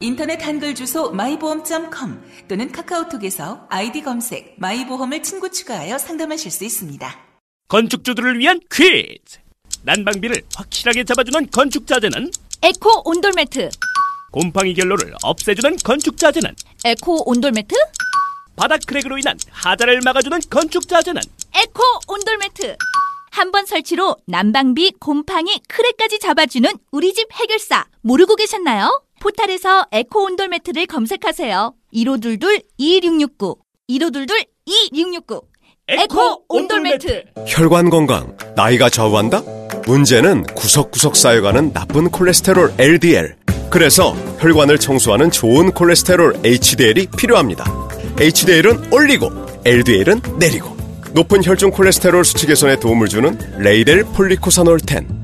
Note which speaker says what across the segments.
Speaker 1: 인터넷 한글 주소 마이보험.com 또는 카카오톡에서 아이디 검색 마이보험을 친구 추가하여 상담하실 수 있습니다.
Speaker 2: 건축주들을 위한 퀴즈! 난방비를 확실하게 잡아주는 건축자재는
Speaker 3: 에코 온돌매트,
Speaker 2: 곰팡이 결로를 없애주는 건축자재는
Speaker 3: 에코 온돌매트,
Speaker 2: 바닥 크랙으로 인한 하자를 막아주는 건축자재는
Speaker 3: 에코 온돌매트. 한 번 설치로 난방비, 곰팡이, 크랙까지 잡아주는 우리 집 해결사 모르고 계셨나요? 포탈에서 에코 온돌 매트를 검색하세요. 1522-2669 1522-2669 에코 온돌 매트
Speaker 4: 혈관 건강, 나이가 좌우한다? 문제는 구석구석 쌓여가는 나쁜 콜레스테롤 LDL. 그래서 혈관을 청소하는 좋은 콜레스테롤 HDL이 필요합니다. HDL은 올리고, LDL은 내리고. 높은 혈중 콜레스테롤 수치 개선에 도움을 주는 레이델 폴리코사놀 10.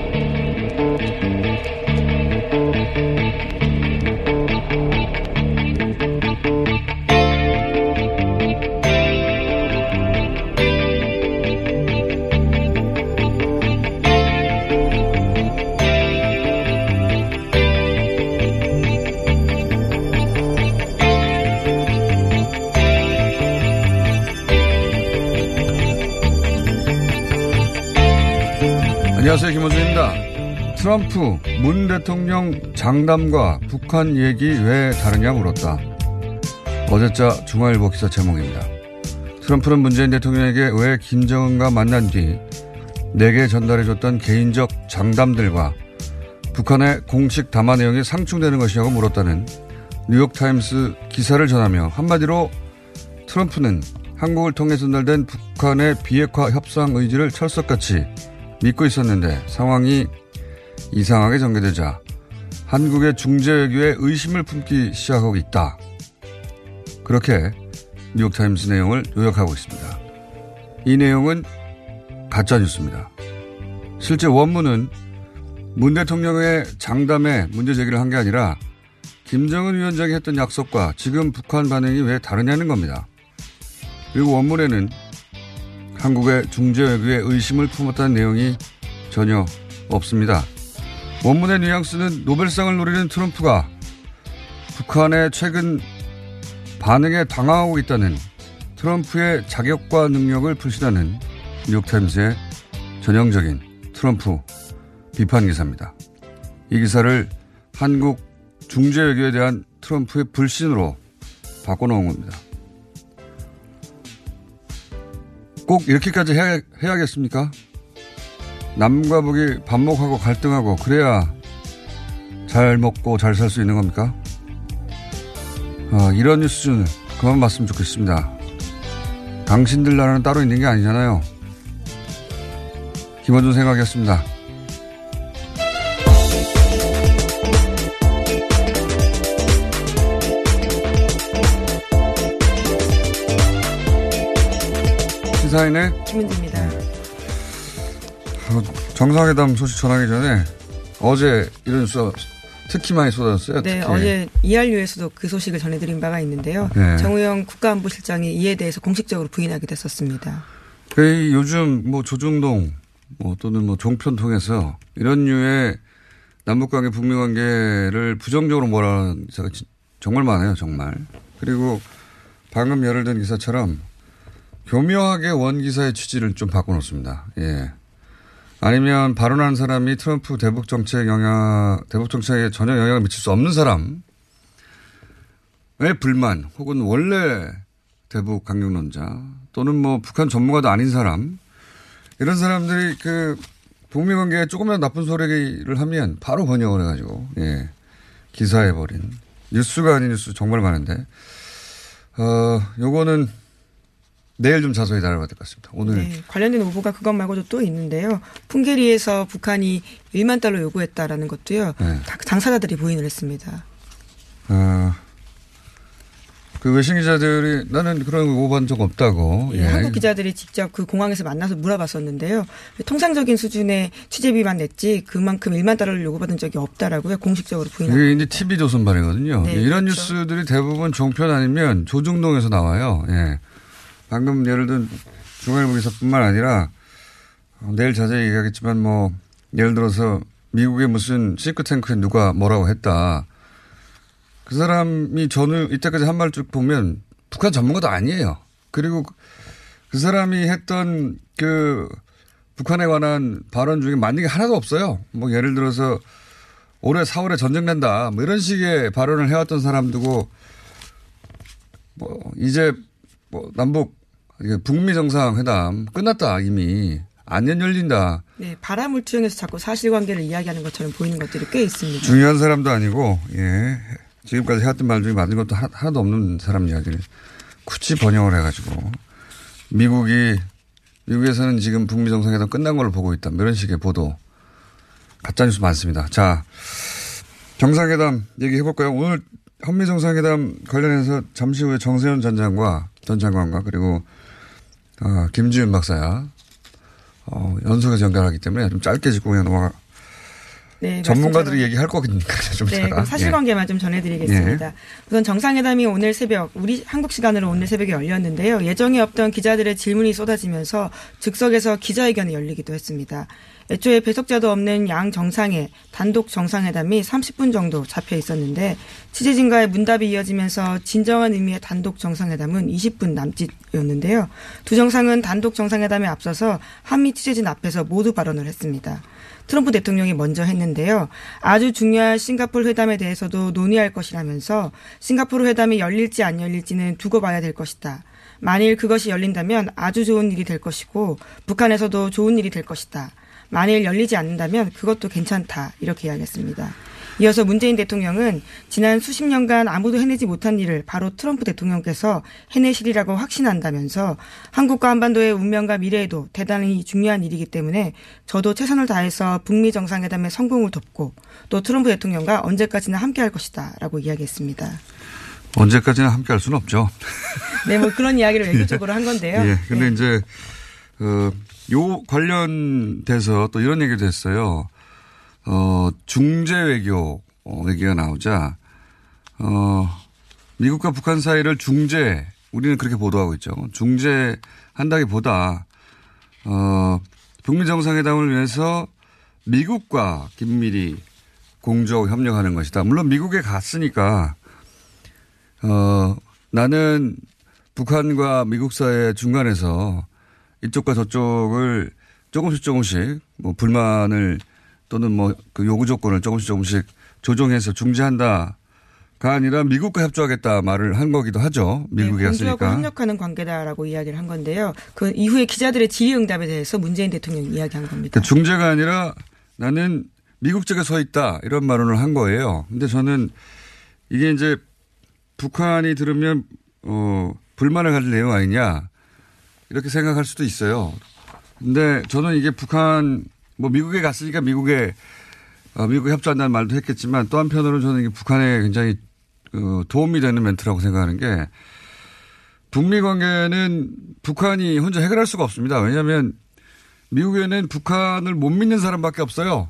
Speaker 5: 트럼프 문 대통령 장담과 북한 얘기 왜 다르냐 물었다. 어제자 중앙일보 기사 제목입니다. 트럼프는 문재인 대통령에게 왜 김정은과 만난 뒤 내게 전달해줬던 개인적 장담들과 북한의 공식 담화 내용이 상충되는 것이냐고 물었다는 뉴욕타임스 기사를 전하며 한마디로 트럼프는 한국을 통해 전달된 북한의 비핵화 협상 의지를 철석같이 믿고 있었는데 상황이 이상하게 전개되자 한국의 중재외교에 의심을 품기 시작하고 있다. 그렇게 뉴욕타임스 내용을 요약하고 있습니다. 이 내용은 가짜뉴스입니다. 실제 원문은 문 대통령의 장담에 문제 제기를 한 게 아니라 김정은 위원장이 했던 약속과 지금 북한 반응이 왜 다르냐는 겁니다. 그리고 원문에는 한국의 중재외교에 의심을 품었다는 내용이 전혀 없습니다. 원문의 뉘앙스는 노벨상을 노리는 트럼프가 북한의 최근 반응에 당황하고 있다는 트럼프의 자격과 능력을 불신하는 뉴욕타임스의 전형적인 트럼프 비판 기사입니다. 이 기사를 한국 중재외교에 대한 트럼프의 불신으로 바꿔놓은 겁니다. 꼭 이렇게까지 해야, 해야겠습니까? 남과 북이 반목하고 갈등하고 그래야 잘 먹고 잘 살 수 있는 겁니까? 어, 이런 뉴스 좀 그만 봤으면 좋겠습니다. 당신들 나라는 따로 있는 게 아니잖아요. 김원준 생각이었습니다. 시사인의
Speaker 6: 김은지입니다.
Speaker 5: 어, 정상회담 소식 전하기 전에 어제 이런 뉴스 특히 많이 쏟아졌어요.
Speaker 6: 네,
Speaker 5: 특히.
Speaker 6: 어제 ERU에서도 그 소식을 전해드린 바가 있는데요.
Speaker 5: 네.
Speaker 6: 정우영 국가안보실장이 이에 대해서 공식적으로 부인하게 됐었습니다.
Speaker 5: 그 요즘 뭐 조중동 뭐 또는 뭐 종편 통해서 이런 류의 남북관계 북미관계를 부정적으로 몰아가는 기사가 진- 정말 많아요 정말 그리고 방금 열흘된 기사처럼 교묘하게 원 기사의 취지를 좀 바꿔놓습니다 예 아니면 발언한 사람이 트럼프 대북 정책 영향 대북 정책에 전혀 영향을 미칠 수 없는 사람의 불만 혹은 원래 대북 강경론자 또는 뭐 북한 전문가도 아닌 사람 이런 사람들이 그 북미 관계에 조금이라도 나쁜 소리를 하면 바로 번역을 해가지고 예 기사해버린 뉴스가 아닌 뉴스 정말 많은데 어 요거는 내일 좀 자세히 다뤄봐야 될 것 같습니다. 오늘
Speaker 6: 네, 관련된 오보가 그것 말고도 또 있는데요. 풍계리에서 북한이 1만 달러 요구했다라는 것도요.
Speaker 5: 네.
Speaker 6: 다 당사자들이 부인을 했습니다.
Speaker 5: 어, 그 외신 기자들이 나는 그런 거 오보한 적 없다고.
Speaker 6: 예, 한국 기자들이 직접 그 공항에서 만나서 물어봤었는데요. 통상적인 수준의 취재비만 냈지 그만큼 1만 달러를 요구받은 적이 없다라고요. 공식적으로 부인하고.
Speaker 5: 이게 이제 TV 조선발이거든요.
Speaker 6: 네,
Speaker 5: 이런
Speaker 6: 그렇죠.
Speaker 5: 뉴스들이 대부분 종편 아니면 조중동에서 나와요. 예. 방금 예를 든 중앙일보 기사뿐만 아니라 어, 내일 자세히 얘기하겠지만 뭐 예를 들어서 미국의 무슨 싱크탱크에 누가 뭐라고 했다. 그 사람이 저는 이때까지 한 말 쭉 보면 북한 전문가도 아니에요. 그리고 그 사람이 했던 그 북한에 관한 발언 중에 맞는 게 하나도 없어요. 뭐 예를 들어서 올해 4월에 전쟁 난다. 뭐 이런 식의 발언을 해왔던 사람들고 뭐 이제 뭐 남북 이게 북미 정상회담 끝났다 이미 안년 열린다.
Speaker 6: 네, 바람을 투영해서 자꾸 사실관계를 이야기하는 것처럼 보이는 것들이 꽤 있습니다.
Speaker 5: 중요한 사람도 아니고 예 지금까지 해왔던 말 중에 맞는 것도 하, 하나도 없는 사람 이야기를 굳이 번역을 해가지고 미국이 미국에서는 지금 북미 정상회담 끝난 걸로 보고 있다. 뭐 이런 식의 보도 가짜뉴스 많습니다. 자 정상회담 얘기해 볼까요? 오늘 한미 정상회담 관련해서 잠시 후에 정세현 전 장관 전 장관과 그리고 어, 김지윤 박사야 어, 연속해서 연결하기 때문에 좀 짧게 짚고 그냥 넘어가.
Speaker 6: 네,
Speaker 5: 전문가들이 얘기할 거니까 좀
Speaker 6: 네. 그럼 사실관계만
Speaker 5: 예.
Speaker 6: 좀 전해드리겠습니다. 우선 정상회담이 오늘 새벽 우리 한국 시간으로 오늘 새벽에 열렸는데요. 예정에 없던 기자들의 질문이 쏟아지면서 즉석에서 기자회견이 열리기도 했습니다. 애초에 배석자도 없는 양 정상의 단독 정상회담이 30분 정도 잡혀 있었는데 취재진과의 문답이 이어지면서 진정한 의미의 단독 정상회담은 20분 남짓이었는데요. 두 정상은 단독 정상회담에 앞서서 한미 취재진 앞에서 모두 발언을 했습니다. 트럼프 대통령이 먼저 했는데요. 아주 중요한 싱가포르 회담에 대해서도 논의할 것이라면서 싱가포르 회담이 열릴지 안 열릴지는 두고 봐야 될 것이다. 만일 그것이 열린다면 아주 좋은 일이 될 것이고 북한에서도 좋은 일이 될 것이다. 만일 열리지 않는다면 그것도 괜찮다. 이렇게 이야기했습니다. 이어서 문재인 대통령은 지난 수십 년간 아무도 해내지 못한 일을 바로 트럼프 대통령께서 해내시리라고 확신한다면서 한국과 한반도의 운명과 미래에도 대단히 중요한 일이기 때문에 저도 최선을 다해서 북미 정상회담의 성공을 돕고 또 트럼프 대통령과 언제까지나 함께할 것이다라고 이야기했습니다.
Speaker 5: 언제까지나 함께 할 수는 없죠.
Speaker 6: 네, 뭐 그런 이야기를 외교적으로 한 건데요.
Speaker 5: 예. 근데
Speaker 6: 네.
Speaker 5: 이제, 어, 요 관련돼서 또 이런 얘기도 했어요. 어, 중재 외교 어, 얘기가 나오자, 어, 미국과 북한 사이를 중재, 우리는 그렇게 보도하고 있죠. 중재 한다기 보다, 어, 북미 정상회담을 위해서 미국과 긴밀히 공조하고 협력하는 것이다. 물론 미국에 갔으니까, 어, 나는 북한과 미국 사이의 중간에서 이쪽과 저쪽을 조금씩 조금씩 뭐 불만을 또는 뭐 그 요구 조건을 조금씩 조금씩 조정해서 중재한다가 아니라 미국과 협조하겠다 말을 한 거기도 하죠. 미국에
Speaker 6: 네,
Speaker 5: 갔으니까.
Speaker 6: 협력하는 관계다라고 이야기를 한 건데요. 그 이후에 기자들의 질의응답에 대해서 문재인 대통령이 이야기한 겁니다.
Speaker 5: 그러니까 중재가 아니라 나는 미국 쪽에 서 있다 이런 말을 한 거예요. 근데 저는 이게 이제 북한이 들으면 어 불만을 가질 내용 아니냐 이렇게 생각할 수도 있어요. 근데 저는 이게 북한 뭐 미국에 갔으니까 미국에 어, 미국에 협조한다는 말도 했겠지만 또 한편으로는 저는 이게 북한에 굉장히 어, 도움이 되는 멘트라고 생각하는 게 북미 관계는 북한이 혼자 해결할 수가 없습니다. 왜냐하면 미국에는 북한을 못 믿는 사람밖에 없어요.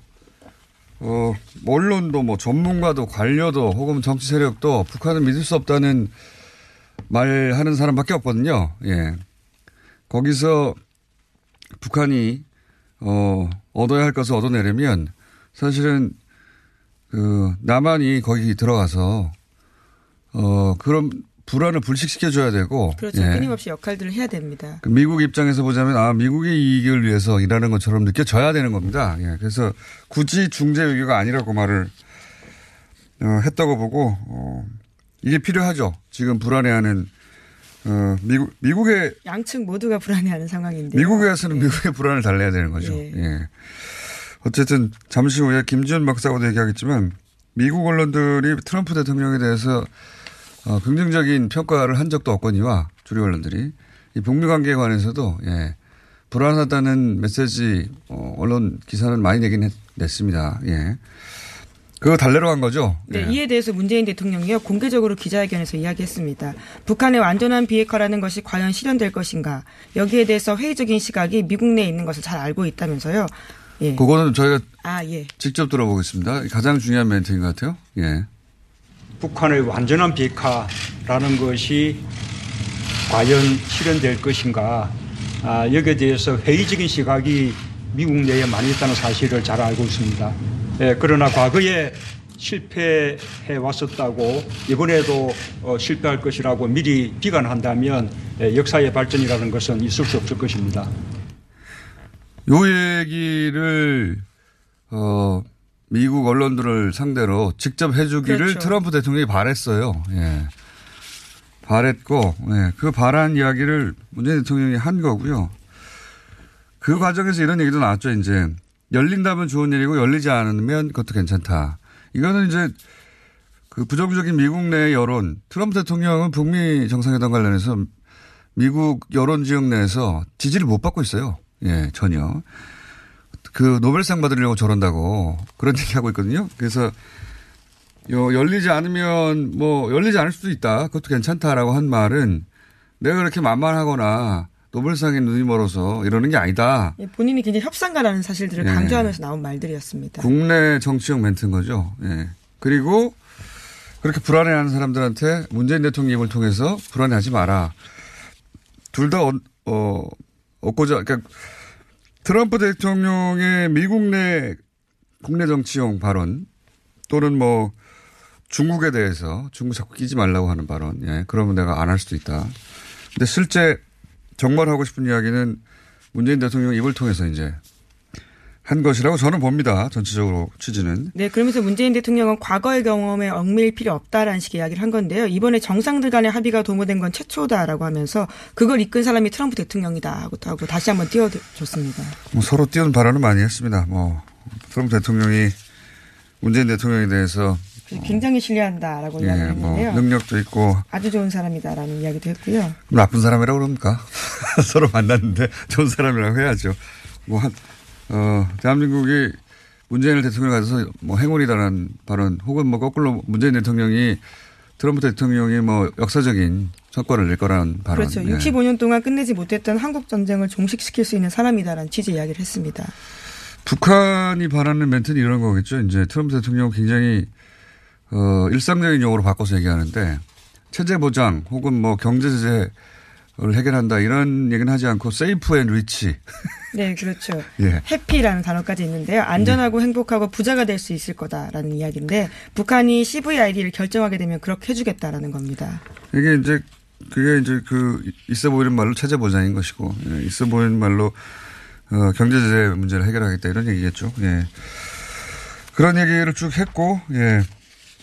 Speaker 5: 어, 언론도 뭐 전문가도 관료도 혹은 정치 세력도 북한을 믿을 수 없다는 말하는 사람밖에 없거든요. 예. 거기서 북한이 어, 얻어야 할 것을 얻어내려면 사실은 그 남한이 거기 들어가서 어, 그런 불안을 불식시켜줘야 되고
Speaker 6: 그렇죠.
Speaker 5: 예.
Speaker 6: 끊임없이 역할들을 해야 됩니다.
Speaker 5: 그 미국 입장에서 보자면 아 미국의 이익을 위해서 일하는 것처럼 느껴져야 되는 겁니다. 예, 그래서 굳이 중재 외교가 아니라고 말을 어, 했다고 보고 어, 이게 필요하죠. 지금 불안해하는 어, 미국, 미국의,
Speaker 6: 양측 모두가 불안해하는 상황인데.
Speaker 5: 미국에서는 미국의 불안을 달래야 되는 거죠.
Speaker 6: 예.
Speaker 5: 예. 어쨌든 잠시 후에 김지현 박사하고도 얘기하겠지만 미국 언론들이 트럼프 대통령에 대해서 어, 긍정적인 평가를 한 적도 없거니와 주류 언론들이 이 북미 관계에 관해서도 예, 불안하다는 메시지 어, 언론 기사는 많이 내긴 했, 냈습니다. 예. 그거 달래러 간 거죠?
Speaker 6: 네,
Speaker 5: 예.
Speaker 6: 이에 대해서 문재인 대통령이요 공개적으로 기자회견에서 이야기했습니다. 북한의 완전한 비핵화라는 것이 과연 실현될 것인가? 여기에 대해서 회의적인 시각이 미국 내에 있는 것을 잘 알고 있다면서요. 예.
Speaker 5: 그거는 저희가
Speaker 6: 아 예.
Speaker 5: 직접 들어보겠습니다. 가장 중요한 멘트인 것 같아요. 예.
Speaker 7: 북한의 완전한 비핵화라는 것이 과연 실현될 것인가 아, 여기에 대해서 회의적인 시각이 미국 내에 많이 있다는 사실을 잘 알고 있습니다. 예, 그러나 과거에 실패해 왔었다고 이번에도 어, 실패할 것이라고 미리 비관한다면 예, 역사의 발전이라는 것은 있을 수 없을 것입니다.
Speaker 5: 요 얘기를 어 미국 언론들을 상대로 직접 해주기를
Speaker 6: 그렇죠.
Speaker 5: 트럼프 대통령이 바랬어요. 예. 바랬고, 예. 그 바란 이야기를 문재인 대통령이 한 거고요. 그 과정에서 이런 얘기도 나왔죠. 이제 열린다면 좋은 일이고 열리지 않으면 그것도 괜찮다. 이거는 이제 그 부정적인 미국 내 여론, 트럼프 대통령은 북미 정상회담 관련해서 미국 여론 지역 내에서 지지를 못 받고 있어요. 예, 전혀. 그 노벨상 받으려고 저런다고 그런 얘기 하고 있거든요. 그래서 요 열리지 않으면 뭐 열리지 않을 수도 있다. 그것도 괜찮다라고 한 말은 내가 그렇게 만만하거나 노벨상에 눈이 멀어서 이러는 게 아니다.
Speaker 6: 예, 본인이 굉장히 협상가라는 사실들을
Speaker 5: 예.
Speaker 6: 강조하면서 나온 말들이었습니다.
Speaker 5: 국내 정치형 멘트인 거죠. 예. 그리고 그렇게 불안해하는 사람들한테 문재인 대통령 입을 통해서 불안해하지 마라. 둘 다 어, 어, 얻고자 그러니까 트럼프 대통령의 미국 내 국내 정치용 발언 또는 뭐 중국에 대해서 중국 자꾸 끼지 말라고 하는 발언. 예. 그러면 내가 안 할 수도 있다. 근데 실제 정말 하고 싶은 이야기는 문재인 대통령 입을 통해서 이제 한 것이라고 저는 봅니다. 전체적으로 취지는.
Speaker 6: 네, 그러면서 문재인 대통령은 과거의 경험에 얽매일 필요 없다라는 식의 이야기를 한 건데요. 이번에 정상들 간의 합의가 도모된 건 최초다라고 하면서 그걸 이끈 사람이 트럼프 대통령이다 하고 하고 다시 한번 띄워줬습니다.
Speaker 5: 뭐 서로 띄우는 발언을 많이 했습니다. 뭐 트럼프 대통령이 문재인 대통령에 대해서
Speaker 6: 굉장히 신뢰한다라고
Speaker 5: 예,
Speaker 6: 이야기를
Speaker 5: 뭐
Speaker 6: 했는데요.
Speaker 5: 능력도 있고
Speaker 6: 아주 좋은 사람이다라는 이야기도 했고요.
Speaker 5: 나쁜 사람이라고 그럽니까? 서로 만났는데 좋은 사람이라고 해야죠. 뭐 한, 어, 대한민국이 문재인 대통령을 가져서 뭐 행운이다라는 발언 혹은 뭐 거꾸로 문재인 대통령이 트럼프 대통령이 뭐 역사적인 성과를 낼 거라는 발언.
Speaker 6: 그렇죠.
Speaker 5: 예.
Speaker 6: 65년 동안 끝내지 못했던 한국 전쟁을 종식시킬 수 있는 사람이다라는 취지 이야기를 했습니다.
Speaker 5: 북한이 바라는 멘트는 이런 거겠죠. 이제 트럼프 대통령은 굉장히 어, 일상적인 용어로 바꿔서 얘기하는데 체제 보장 혹은 뭐 경제 제재를 해결한다 이런 얘기는 하지 않고 safe and rich.
Speaker 6: 네, 그렇죠.
Speaker 5: 예.
Speaker 6: happy라는 단어까지 있는데요. 안전하고 행복하고 부자가 될 수 있을 거다라는 이야기인데 북한이 CVID를 결정하게 되면 그렇게 해주겠다라는 겁니다.
Speaker 5: 이게 이제 그게 이제 그 있어 보이는 말로 체제 보장인 것이고 예, 있어 보이는 말로 어, 경제 제재 문제를 해결하겠다 이런 얘기겠죠. 예. 그런 얘기를 쭉 했고 예.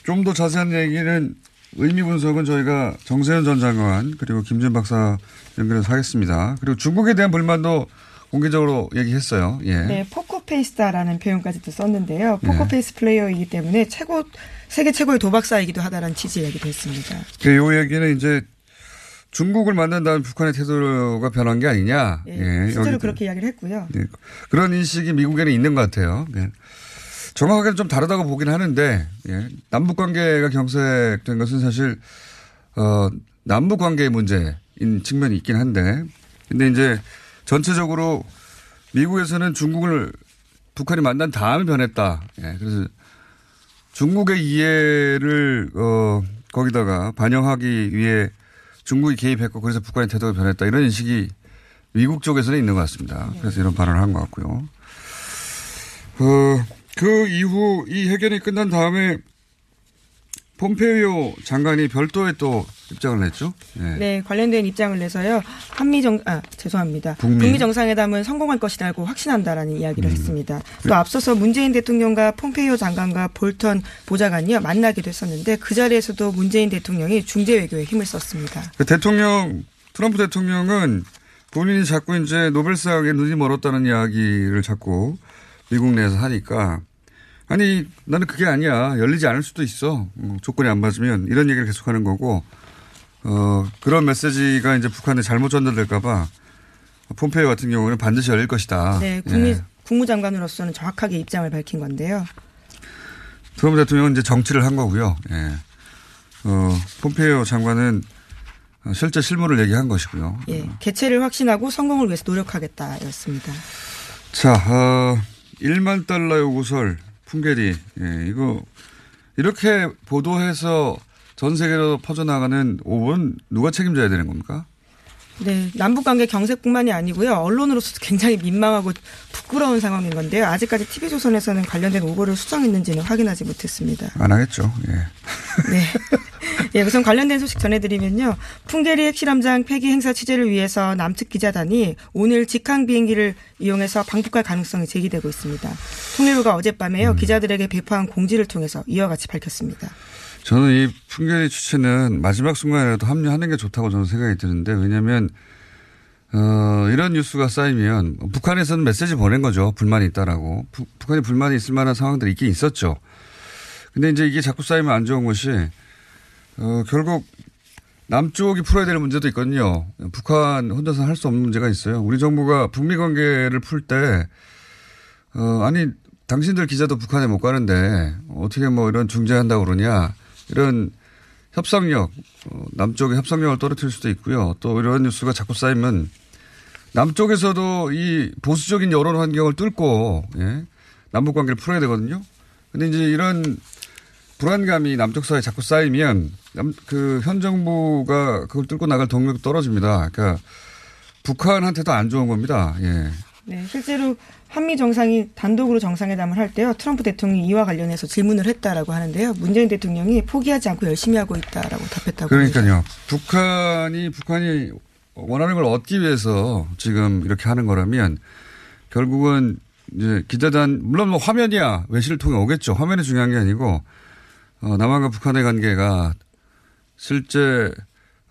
Speaker 5: 좀 더 자세한 얘기는 의미 분석은 저희가 정세현 전 장관 그리고 김지윤 박사 연결해서 하겠습니다. 그리고 중국에 대한 불만도 공개적으로 얘기했어요. 예.
Speaker 6: 네, 포커페이스다라는 표현까지도 썼는데요.
Speaker 5: 네.
Speaker 6: 포커페이스 player이기 때문에 최고 세계 최고의 도박사이기도 하다라는 취지 얘기도 했습니다.
Speaker 5: 그 요 얘기는 이제 중국을 만난다는 북한의 태도가 변한 게 아니냐.
Speaker 6: 예,
Speaker 5: 예,
Speaker 6: 실제로. 그렇게 이야기를 했고요.
Speaker 5: 네. 그런 인식이 미국에는 있는 것 같아요. 네. 정확하게는 좀 다르다고 보긴 하는데, 예. 남북 관계가 경색된 것은 사실, 어, 남북 관계의 문제인 측면이 있긴 한데, 근데 이제 전체적으로 미국에서는 중국을 북한이 만난 다음에 변했다. 예. 그래서 중국의 이해를, 어, 거기다가 반영하기 위해 중국이 개입했고 그래서 북한의 태도가 변했다. 이런 인식이 미국 쪽에서는 있는 것 같습니다. 그래서 이런 발언을 한 것 같고요. 어, 그 이후 이 회견이 끝난 다음에 폼페이오 장관이 별도의 또 입장을 냈죠. 네.
Speaker 6: 네, 관련된 입장을 내서요. 한미 정, 아, 죄송합니다.
Speaker 5: 북미.
Speaker 6: 북미, 정상회담은 성공할 것이라고 확신한다라는
Speaker 5: 음.
Speaker 6: 이야기를 했습니다. 또 앞서서 문재인 대통령과 폼페이오 장관과 볼턴 보좌관이요 만나기도 했었는데 그 자리에서도 문재인 대통령이 중재 외교에 힘을 썼습니다.
Speaker 5: 그 대통령 트럼프 대통령은 본인이 자꾸 이제 노벨상에 눈이 멀었다는 이야기를 자꾸 미국 내에서 하니까 아니 나는 그게 아니야 열리지 않을 수도 있어 어, 조건이 안 맞으면 이런 얘기를 계속하는 거고 어 그런 메시지가 이제 북한에 잘못 전달될까봐 폼페이오 같은 경우는 반드시 열릴 것이다.
Speaker 6: 네, 국미,
Speaker 5: 예.
Speaker 6: 국무장관으로서는 정확하게 입장을 밝힌 건데요.
Speaker 5: 트럼프 대통령은 이제 정치를 한 거고요. 예. 어 폼페이오 장관은 실제 실무를 얘기한 것이고요.
Speaker 6: 예, 개최를 확신하고 성공을 위해서 노력하겠다였습니다.
Speaker 5: 자, 어, 1만 달러 요구설 풍계리 예, 이거 이렇게 보도해서 전 세계로 퍼져나가는 오분 누가 책임져야 되는 겁니까?
Speaker 6: 네, 남북 관계 경색뿐만이 아니고요. 언론으로서도 굉장히 민망하고 부끄러운 상황인 건데요. 아직까지 TV조선에서는 관련된 오보를 수정했는지는 확인하지 못했습니다.
Speaker 5: 안 하겠죠. 예.
Speaker 6: 네. 예, 우선 관련된 소식 전해드리면요. 풍계리 핵실험장 폐기 행사 취재를 위해서 남측 기자단이 오늘 직항 비행기를 이용해서 방북할 가능성이 제기되고 있습니다. 통일부가 어젯밤에요. 기자들에게 배포한 공지를 통해서 이와 같이 밝혔습니다.
Speaker 5: 저는 이 풍계리 취재는 마지막 순간이라도 합류하는 게 좋다고 저는 생각이 드는데 왜냐하면 어, 이런 뉴스가 쌓이면 북한에서는 메시지 보낸 거죠. 불만이 있다라고. 부- 북한이 불만이 있을 만한 상황들이 있긴 있었죠. 근데 이제 이게 자꾸 쌓이면 안 좋은 것이 어, 결국 남쪽이 풀어야 될 문제도 있거든요. 북한 혼자서 할 수 없는 문제가 있어요. 우리 정부가 북미 관계를 풀 때, 어, 아니, 당신들 기자도 북한에 못 가는데 어떻게 뭐 이런 중재한다고 그러냐. 이런 협상력, 어, 남쪽의 협상력을 떨어뜨릴 수도 있고요. 또 이런 뉴스가 자꾸 쌓이면 남쪽에서도 이 보수적인 여론 환경을 뚫고, 예, 남북 관계를 풀어야 되거든요. 근데 이제 이런 불안감이 남쪽 사이에 자꾸 쌓이면 남, 그현 정부가 그걸 뚫고 나갈 동력이 떨어집니다. 그러니까 북한한테도 안 좋은 겁니다. 예.
Speaker 6: 네, 실제로 한미 정상이 단독으로 정상회담을 할 때요. 트럼프 대통령이 이와 관련해서 질문을 했다라고 하는데요. 문재인 대통령이 포기하지 않고 열심히 하고 있다라고 답했다고.
Speaker 5: 그러니까요. 북한이 북한이 원하는 걸 얻기 위해서 지금 이렇게 하는 거라면 결국은 이제 기자단 물론 뭐 화면이야 외신을 통해 오겠죠. 화면이 중요한 게 아니고 어, 남한과 북한의 관계가 실제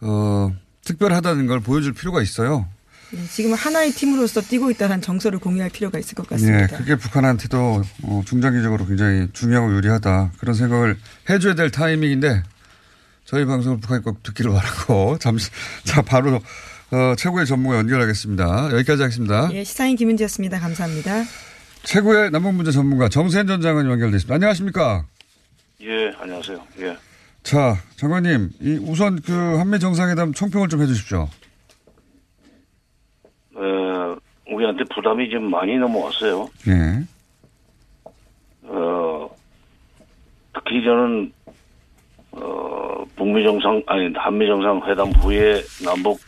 Speaker 5: 어, 특별하다는 걸 보여줄 필요가 있어요.
Speaker 6: 네, 지금 하나의 팀으로서 뛰고 있다는 정서를 공유할 필요가 있을 것 같습니다.
Speaker 5: 예, 그게 북한한테도 어, 중장기적으로 굉장히 중요하고 유리하다 그런 생각을 해줘야 될 타이밍인데 저희 방송을 북한이 꼭 듣기를 바라고 잠시 자 바로 어, 최고의 전문가 연결하겠습니다. 여기까지 하겠습니다.
Speaker 6: 예, 시사인 김은지였습니다. 감사합니다.
Speaker 5: 최고의 남북 문제 전문가 정세현 전 장관님 연결돼 있습니다. 안녕하십니까?
Speaker 8: 예, 안녕하세요. 예.
Speaker 5: 자, 장관님, 이 우선 그 한미 정상회담 총평을 좀 해주십시오.
Speaker 8: 어, 우리한테 부담이 좀 많이 넘어왔어요.
Speaker 5: 예.
Speaker 8: 어, 특히 저는, 어, 북미 정상, 아니, 한미 정상 회담 후에 남북,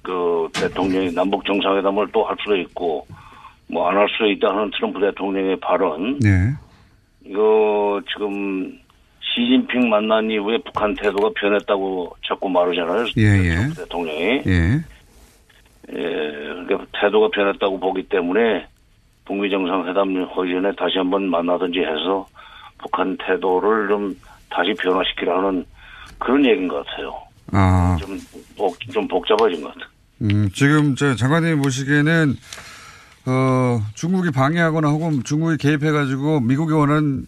Speaker 8: 그, 대통령이 남북 정상회담을 또 할 수도 있고, 뭐, 안 할 수도 있다 하는 트럼프 대통령의 발언.
Speaker 5: 네.
Speaker 8: 이거 지금 시진핑 만난 이후에 북한 태도가 변했다고 자꾸 말하잖아요.
Speaker 5: 예, 예.
Speaker 8: 대통령이.
Speaker 5: 예.
Speaker 8: 예, 그러니까 태도가 변했다고 보기 때문에 북미 정상회담 허전에 다시 한번 만나든지 해서 북한 태도를 좀 다시 변화시키라는 그런 얘기인 것 같아요.
Speaker 5: 아,
Speaker 8: 좀, 복, 좀 복잡해진 것 같아요.
Speaker 5: 음, 지금 저 장관님 보시기에는 어, 중국이 방해하거나 혹은 중국이 개입해가지고 미국이 원하는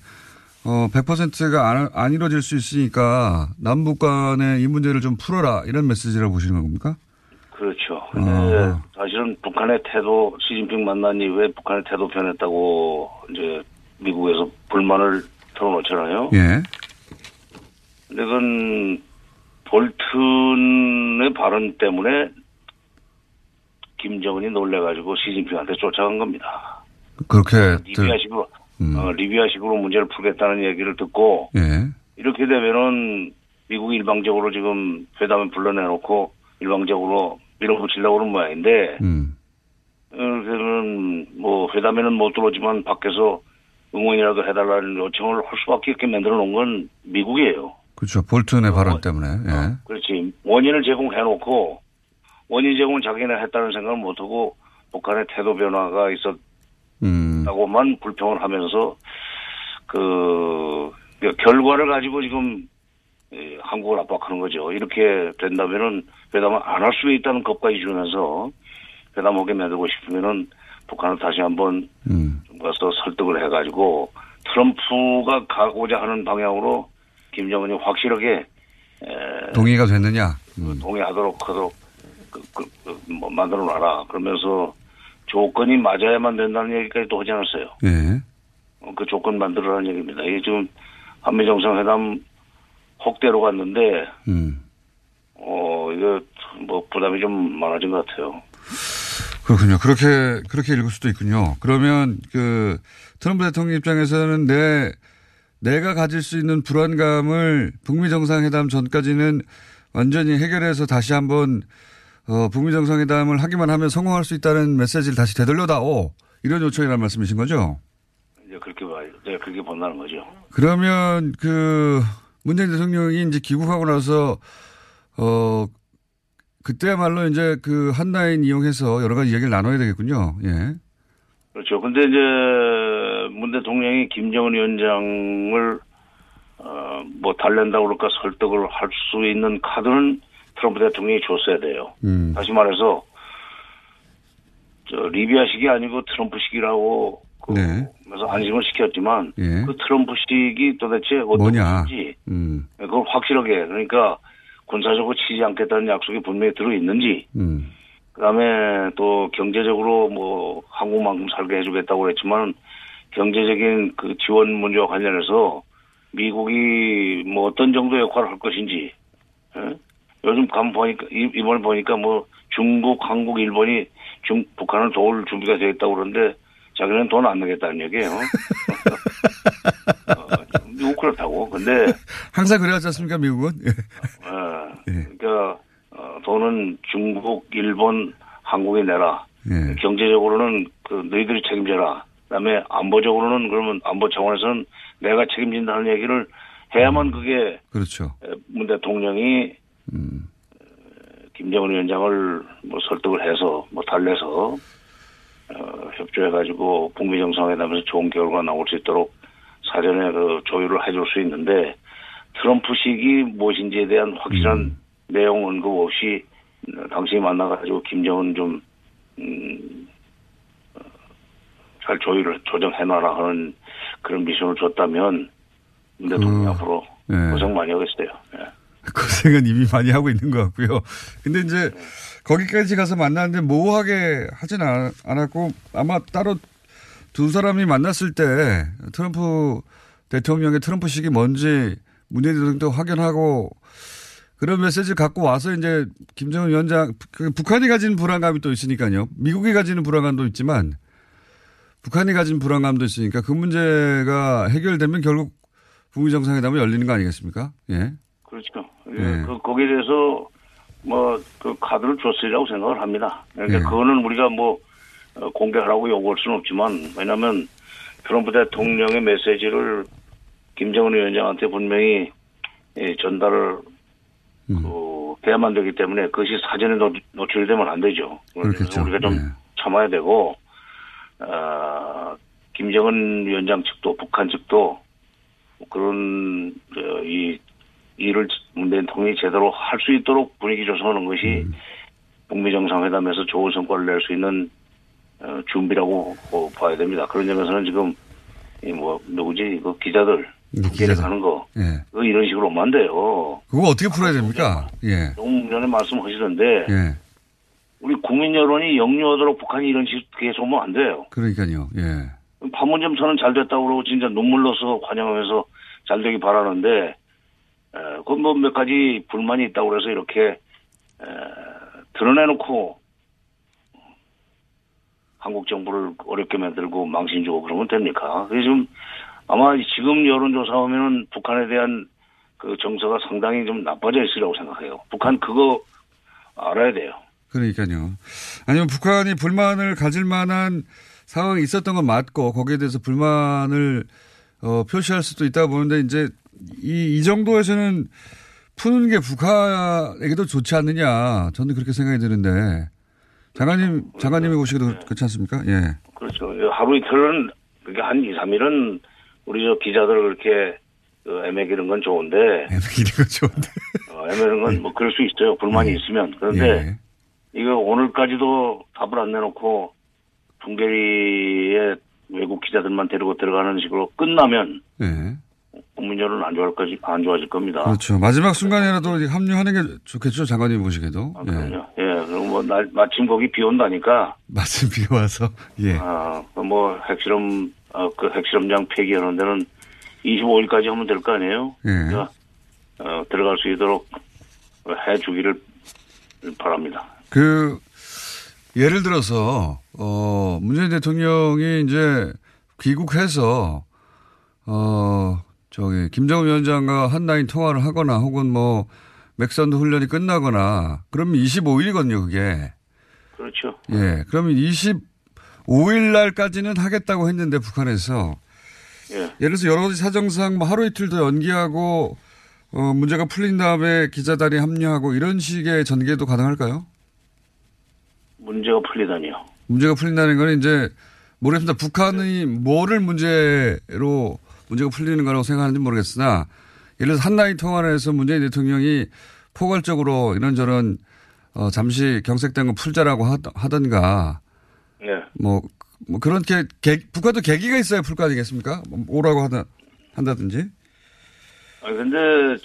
Speaker 5: 어, 100%가 안, 안 이루어질 수 있으니까 남북 간의 이 문제를 좀 풀어라 이런 메시지라고 보시는 겁니까?
Speaker 8: 그렇죠. 근데
Speaker 5: 아.
Speaker 8: 사실은 북한의 태도, 시진핑 만난 이후에 북한의 태도 변했다고 이제 미국에서 불만을 털어놓잖아요.
Speaker 5: 예.
Speaker 8: 근데 그건 볼튼의 발언 때문에 김정은이 놀래가지고 시진핑한테 쫓아간 겁니다.
Speaker 5: 그렇게 들,
Speaker 8: 리비아식으 로, 어, 리비아식으로 문제를 풀겠다는 얘기를 듣고
Speaker 5: 예.
Speaker 8: 이렇게 되면은 미국이 일방적으로 지금 회담을 불러내놓고 일방적으로 밀어붙이려고 그런 모양인데
Speaker 5: 음.
Speaker 8: 어, 그는 뭐 회담에는 못 들어오지만 밖에서 응원이라도 해달라는 요청을 할 수밖에 없게 만들어 놓은 건 미국이에요.
Speaker 5: 그렇죠. 볼튼의 발언 때문에. 예.
Speaker 8: 그렇지. 원인을 제공해놓고 원인 제공은 자기네 했다는 생각을 못하고 북한의 태도 변화가
Speaker 5: 음.
Speaker 8: 있었 다고만 불평을 하면서 그 결과를 가지고 지금 예, 한국을 압박하는 거죠. 이렇게 된다면은 회담을 안 할 수 있다는 것까지 주면서 회담하게 만들고 싶으면은 북한을 다시 한번
Speaker 5: 음.
Speaker 8: 좀 가서 설득을 해가지고 트럼프가 가고자 하는 방향으로 김정은이 확실하게 에,
Speaker 5: 동의가 됐느냐? 음.
Speaker 8: 동의하도록 하도록 그, 그, 그, 뭐 만들어 놔라. 그러면서 조건이 맞아야만 된다는 얘기까지 또 하지 않았어요.
Speaker 5: 예.
Speaker 8: 어, 그 조건 만들어라는 얘기입니다. 이게 지금 한미 정상회담 혹대로 갔는데
Speaker 5: 음.
Speaker 8: 어 이거 뭐 부담이 좀 많아진 것 같아요.
Speaker 5: 그렇군요. 그렇게 그렇게 읽을 수도 있군요. 그러면 그 트럼프 대통령 입장에서는 내 내가 가질 수 있는 불안감을 북미 정상회담 전까지는 완전히 해결해서 다시 한번 어, 북미 정상회담을 하기만 하면 성공할 수 있다는 메시지를 다시 되돌려다오 이런 요청이라는 말씀이신 거죠?
Speaker 8: 이제 그렇게 봐요. 제가 그렇게 본다는 거죠.
Speaker 5: 그러면 그 문재인 대통령이 이제 귀국하고 나서 어 그때야말로 이제 그 한라인 이용해서 여러 가지 얘기를 나눠야 되겠군요. 예.
Speaker 8: 그렇죠. 근데 이제 문 대통령이 김정은 위원장을 어 뭐 달랜다고 그럴까 설득을 할 수 있는 카드는 트럼프 대통령이 줬어야 돼요.
Speaker 5: 음.
Speaker 8: 다시 말해서 저 리비아식이 아니고 트럼프식이라고 그
Speaker 5: 네.
Speaker 8: 그래서 안심을 시켰지만
Speaker 5: 예.
Speaker 8: 그 트럼프식이 도대체 어떤? 것인지
Speaker 5: 음.
Speaker 8: 그걸 확실하게 그러니까 군사적으로 치지 않겠다는 약속이 분명히 들어 있는지
Speaker 5: 음.
Speaker 8: 그다음에 또 경제적으로 뭐 한국만큼 살게 해주겠다고 그랬지만 경제적인 그 지원 문제와 관련해서 미국이 뭐 어떤 정도 역할을 할 것인지 예? 요즘 감 보니까 이- 이번에 보니까 뭐 중국, 한국, 일본이 중 북한을 도울 준비가 되어 있다고 그러는데 자기는 돈 안 내겠다는 얘기예요. 어, 미국 그렇다고. 근데
Speaker 5: 항상 그래왔지 않습니까, 미국은? 예.
Speaker 8: 어, 그러니까 어, 돈은 중국, 일본, 한국이 내라.
Speaker 5: 예.
Speaker 8: 경제적으로는 그 너희들이 책임져라. 그다음에 안보적으로는 그러면 안보 차원에서는 내가 책임진다는 얘기를 해야만 그게
Speaker 5: 그렇죠.
Speaker 8: 문 대통령이
Speaker 5: 음.
Speaker 8: 김정은 위원장을 뭐 설득을 해서 뭐 달래서 어, 협조해가지고 북미 정상회담에서 좋은 결과가 나올 수 있도록 사전에 그 조율을 해줄 수 있는데 트럼프식이 무엇인지에 대한 확실한 내용 언급 없이 어, 당신이 만나가지고 김정은 좀 음, 어, 잘 조율을 조정해놔라 하는 그런 미션을 줬다면 문 대통령이
Speaker 5: 그,
Speaker 8: 앞으로
Speaker 5: 예.
Speaker 8: 고생 많이 하겠어요. 예.
Speaker 5: 고생은 이미 많이 하고 있는 것 같고요. 근데 이제 거기까지 가서 만났는데 모호하게 하진 않- 않았고 아마 따로 두 사람이 만났을 때 트럼프 대통령의 트럼프식이 뭔지 문재인 대통령도 확인하고 그런 메시지를 갖고 와서 이제 김정은 위원장 그 북한이 가진 불안감이 또 있으니까요. 미국이 가지는 불안감도 있지만 북한이 가진 불안감도 있으니까 그 문제가 해결되면 결국 북미 정상회담이 열리는 거 아니겠습니까? 예.
Speaker 8: 그렇죠. 예,
Speaker 5: 네.
Speaker 8: 그 거기에 대해서 뭐 그 카드를 줬으리라고 생각을 합니다. 그러니까
Speaker 5: 네.
Speaker 8: 그거는 우리가 뭐 어, 공개하라고 요구할 수는 없지만 왜냐하면 트럼프 대통령의 메시지를 김정은 위원장한테 분명히 예, 전달을
Speaker 5: 음.
Speaker 8: 그 해야만 되기 때문에 그것이 사전에 노, 노출되면 안 되죠. 그래서
Speaker 5: 그렇겠죠.
Speaker 8: 우리가 좀
Speaker 5: 네.
Speaker 8: 참아야 되고 어, 김정은 위원장 측도 북한 측도 그런 저, 이 일을 문재인 통일이 제대로 할 수 있도록 분위기 조성하는 것이
Speaker 5: 음.
Speaker 8: 북미 정상회담에서 좋은 성과를 낼 수 있는 어, 준비라고 보- 봐야 됩니다. 그런 점에서는 지금 이뭐 누구지 그 기자들
Speaker 5: 네,
Speaker 8: 기자
Speaker 5: 기자들.
Speaker 8: 하는 거
Speaker 5: 예.
Speaker 8: 그거 이런 식으로 오면 안 돼요.
Speaker 5: 그거 어떻게 풀어야 됩니까? 예.
Speaker 8: 조금 전에 말씀하시던데
Speaker 5: 예.
Speaker 8: 우리 국민 여론이 역류하도록 북한이 이런 식으로 계속 오면 안 돼요.
Speaker 5: 그러니까요. 예.
Speaker 8: 판문점선은 잘 됐다고 그러고 진짜 눈물로서 환영하면서 잘 되기 바라는데 그건 뭐몇 가지 불만이 있다고 그래서 이렇게 에, 드러내놓고 한국 정부를 어렵게 만들고 망신 주고 그러면 됩니까? 지금 아마 지금 여론조사 하면은 북한에 대한 그 정서가 상당히 좀 나빠져 있으리라고 생각해요. 북한 그거 알아야 돼요.
Speaker 5: 그러니까요. 아니면 북한이 불만을 가질 만한 상황이 있었던 건 맞고 거기에 대해서 불만을 어, 표시할 수도 있다 보는데 이제 이, 이 정도에서는 푸는 게 북한에게도 좋지 않느냐. 저는 그렇게 생각이 드는데. 장관님, 장관님이 보시기도 그렇지 않습니까? 예.
Speaker 8: 그렇죠. 하루 이틀은, 그게 한 2, 3일은 우리 저 기자들 그렇게 그 애매기는 건 좋은데.
Speaker 5: 애매기는 건 좋은데.
Speaker 8: 어, 애매는 건 뭐 그럴 수 있어요. 불만이
Speaker 5: 예.
Speaker 8: 있으면. 그런데 이거 오늘까지도 답을 안 내놓고 풍계리에 외국 기자들만 데리고 들어가는 식으로 끝나면
Speaker 5: 예.
Speaker 8: 국민여론은 안 좋아할 거지, 안 좋아질 겁니다.
Speaker 5: 그렇죠. 마지막 순간이라도 합류하는 게 좋겠죠. 장관님 보시기에도. 예.
Speaker 8: 예, 그리고 뭐, 날, 마침 거기 비 온다니까.
Speaker 5: 마침 비 와서. 예.
Speaker 8: 아, 그뭐 핵실험, 어, 그 핵실험장 폐기하는 데는 25일까지 하면 될 거 아니에요?
Speaker 5: 예.
Speaker 8: 그러니까, 어, 들어갈 수 있도록 해 주기를 바랍니다.
Speaker 5: 그 예를 들어서 어 문재인 대통령이 이제 귀국해서 어 저기 김정은 위원장과 한라인 통화를 하거나 혹은 뭐 맥선도 훈련이 끝나거나 그러면 25일이거든요, 그게.
Speaker 8: 그렇죠.
Speaker 5: 예. 그러면 25일 날까지는 하겠다고 했는데 북한에서
Speaker 8: 예.
Speaker 5: 예를 들어서 여러 가지 사정상 뭐 하루 이틀 더 연기하고 어 문제가 풀린 다음에 기자단이 합류하고 이런 식의 전개도 가능할까요?
Speaker 8: 문제가 풀리다니요.
Speaker 5: 문제가 풀린다는 건 이제 모르겠습니다. 북한이 뭐를 문제로 문제가 풀리는 거라고 생각하는지 모르겠으나 예를 들어서 한라인 통화를 해서 문재인 대통령이 포괄적으로 이런저런 어, 잠시 경색된 거 풀자라고 하던가
Speaker 8: 예.
Speaker 5: 뭐, 뭐 그렇게 계, 북한도 계기가 있어야 풀 거 아니겠습니까? 뭐 오라고 하다, 한다든지.
Speaker 8: 아 근데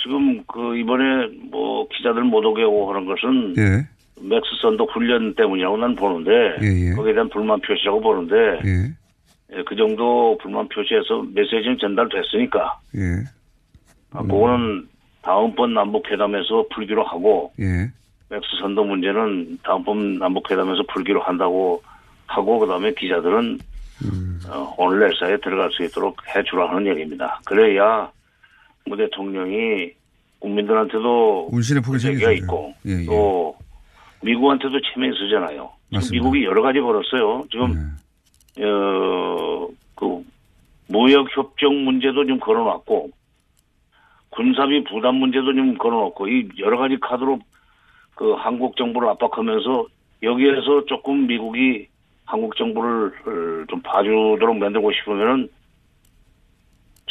Speaker 8: 지금 그 이번에 뭐 기자들 못 오게 오고 하는 것은
Speaker 5: 예.
Speaker 8: Max Thunder 훈련 때문이라고 난 보는데
Speaker 5: 예, 예.
Speaker 8: 거기에 대한 불만 표시라고 보는데
Speaker 5: 예.
Speaker 8: 예, 그 정도 불만 표시해서 메시지는 전달됐으니까
Speaker 5: 예.
Speaker 8: 아, 그거는 다음번 남북회담에서 풀기로 하고
Speaker 5: 예.
Speaker 8: Max Thunder 문제는 다음번 남북회담에서 풀기로 한다고 하고 그다음에 기자들은 어, 오늘 내사에 들어갈 수 있도록 해주라 하는 얘기입니다. 그래야 문 대통령이 국민들한테도
Speaker 5: 운신의 폭이
Speaker 8: 얘기가. 있고
Speaker 5: 예, 예.
Speaker 8: 또 미국한테도 체면이 서잖아요.
Speaker 5: 맞습니다.
Speaker 8: 미국이 여러 가지 벌었어요. 지금 어, 그 무역 협정 문제도 좀 걸어놨고 군사비 부담 문제도 좀 걸어놓고 이 여러 가지 카드로 그 한국 정부를 압박하면서 여기에서 조금 미국이 한국 정부를 어, 좀 봐주도록 만들고 싶으면은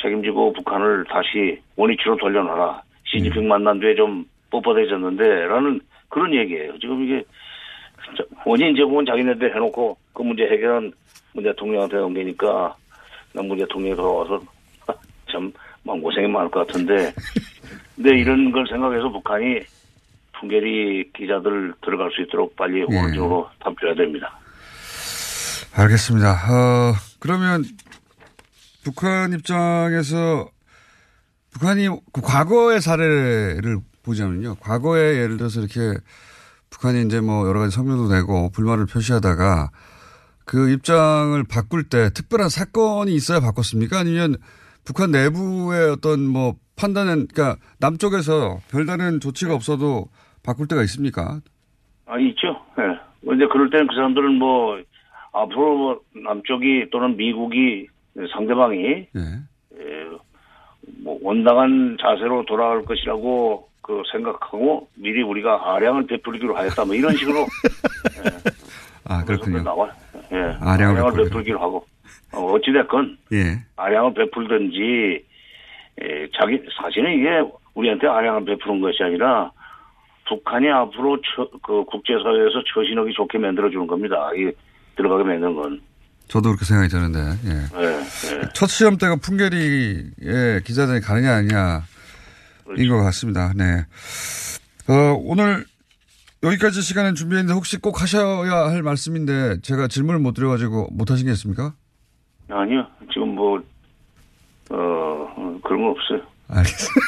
Speaker 8: 책임지고 북한을 다시 원위치로 돌려놔라. 시진핑 만난 뒤에 좀 뻣뻣해졌는데 라는 그런 얘기예요. 지금 이게 원인 제공은 자기네들 해놓고 그 문제 해결은 문 대통령한테 넘기니까 문 대통령이 돌아와서 참 마음고생이 많을 것 같은데 근데 이런 걸 생각해서 북한이 풍계리 기자들 들어갈 수 있도록 빨리
Speaker 5: 예.
Speaker 8: 오는 쪽으로 답해야 됩니다.
Speaker 5: 알겠습니다. 어, 그러면 북한 입장에서 북한이 그 과거의 사례를 보자면요. 과거에 예를 들어서 이렇게 북한이 이제 뭐 여러 가지 성명도 내고 불만을 표시하다가 그 입장을 바꿀 때 특별한 사건이 있어야 바꿨습니까? 아니면 북한 내부의 어떤 뭐 판단은 그러니까 남쪽에서 별다른 조치가 없어도 바꿀 때가 있습니까?
Speaker 8: 아, 있죠. 예. 근데 그럴 때는 그 사람들은 뭐, 앞으로 뭐 남쪽이 또는 미국이 상대방이,
Speaker 5: 예.
Speaker 8: 예, 뭐, 온당한 자세로 돌아갈 것이라고 그 생각하고 미리 우리가 아량을 베풀기로 하였다. 뭐 이런 식으로.
Speaker 5: 아, 그렇군요.
Speaker 8: 나와. 예.
Speaker 5: 아량을
Speaker 8: 아량을,
Speaker 5: 베풀기로.
Speaker 8: 하고. 어, 어찌됐건,
Speaker 5: 예.
Speaker 8: 아량을 베풀든지, 예, 자기, 사실은 이게 우리한테 아량을 베푸는 것이 아니라 북한이 앞으로 처, 그 국제사회에서 처신하기 좋게 만들어주는 겁니다. 이 들어가게 만드는 건.
Speaker 5: 저도 그렇게 생각이 드는데, 예.
Speaker 8: 예, 예.
Speaker 5: 첫 시험 때가 풍계리에 기자단이 가느냐 아니냐인 것 같습니다. 네. 어, 오늘 여기까지 시간은 준비했는데 혹시 꼭 하셔야 할 말씀인데 제가 질문을 못 드려가지고 못 하시겠습니까?
Speaker 8: 아니요. 지금 뭐, 어, 그런 건 없어요.
Speaker 5: 알겠습니다.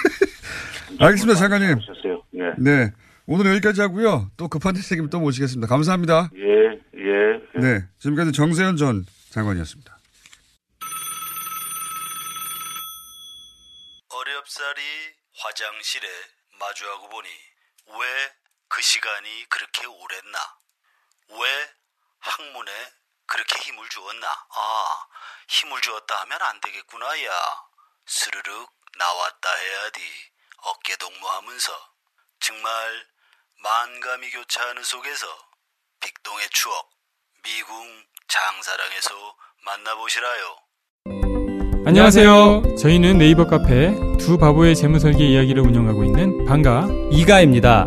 Speaker 5: 알겠습니다, 장관님.
Speaker 8: 예.
Speaker 5: 네. 오늘 여기까지 하고요. 또 급한 일 생기면 또 모시겠습니다. 감사합니다.
Speaker 8: 예, 예.
Speaker 5: 네. 지금까지 정세현 전 장관이었습니다.
Speaker 9: 어렵사리 화장실에 마주하고 보니 왜 그 시간이 그렇게 오랬나? 왜 학문에 그렇게 힘을 주었나? 아, 힘을 주었다 하면 안 되겠구나, 야. 스르륵 나왔다 해야지 어깨 동무하면서 정말 만감이 교차하는 속에서 빅동의 추억 미궁 장사랑에서 만나보시라요.
Speaker 10: 안녕하세요. 저희는 네이버 카페 두 바보의 재무설계 이야기를 운영하고 있는 방가
Speaker 11: 이가입니다.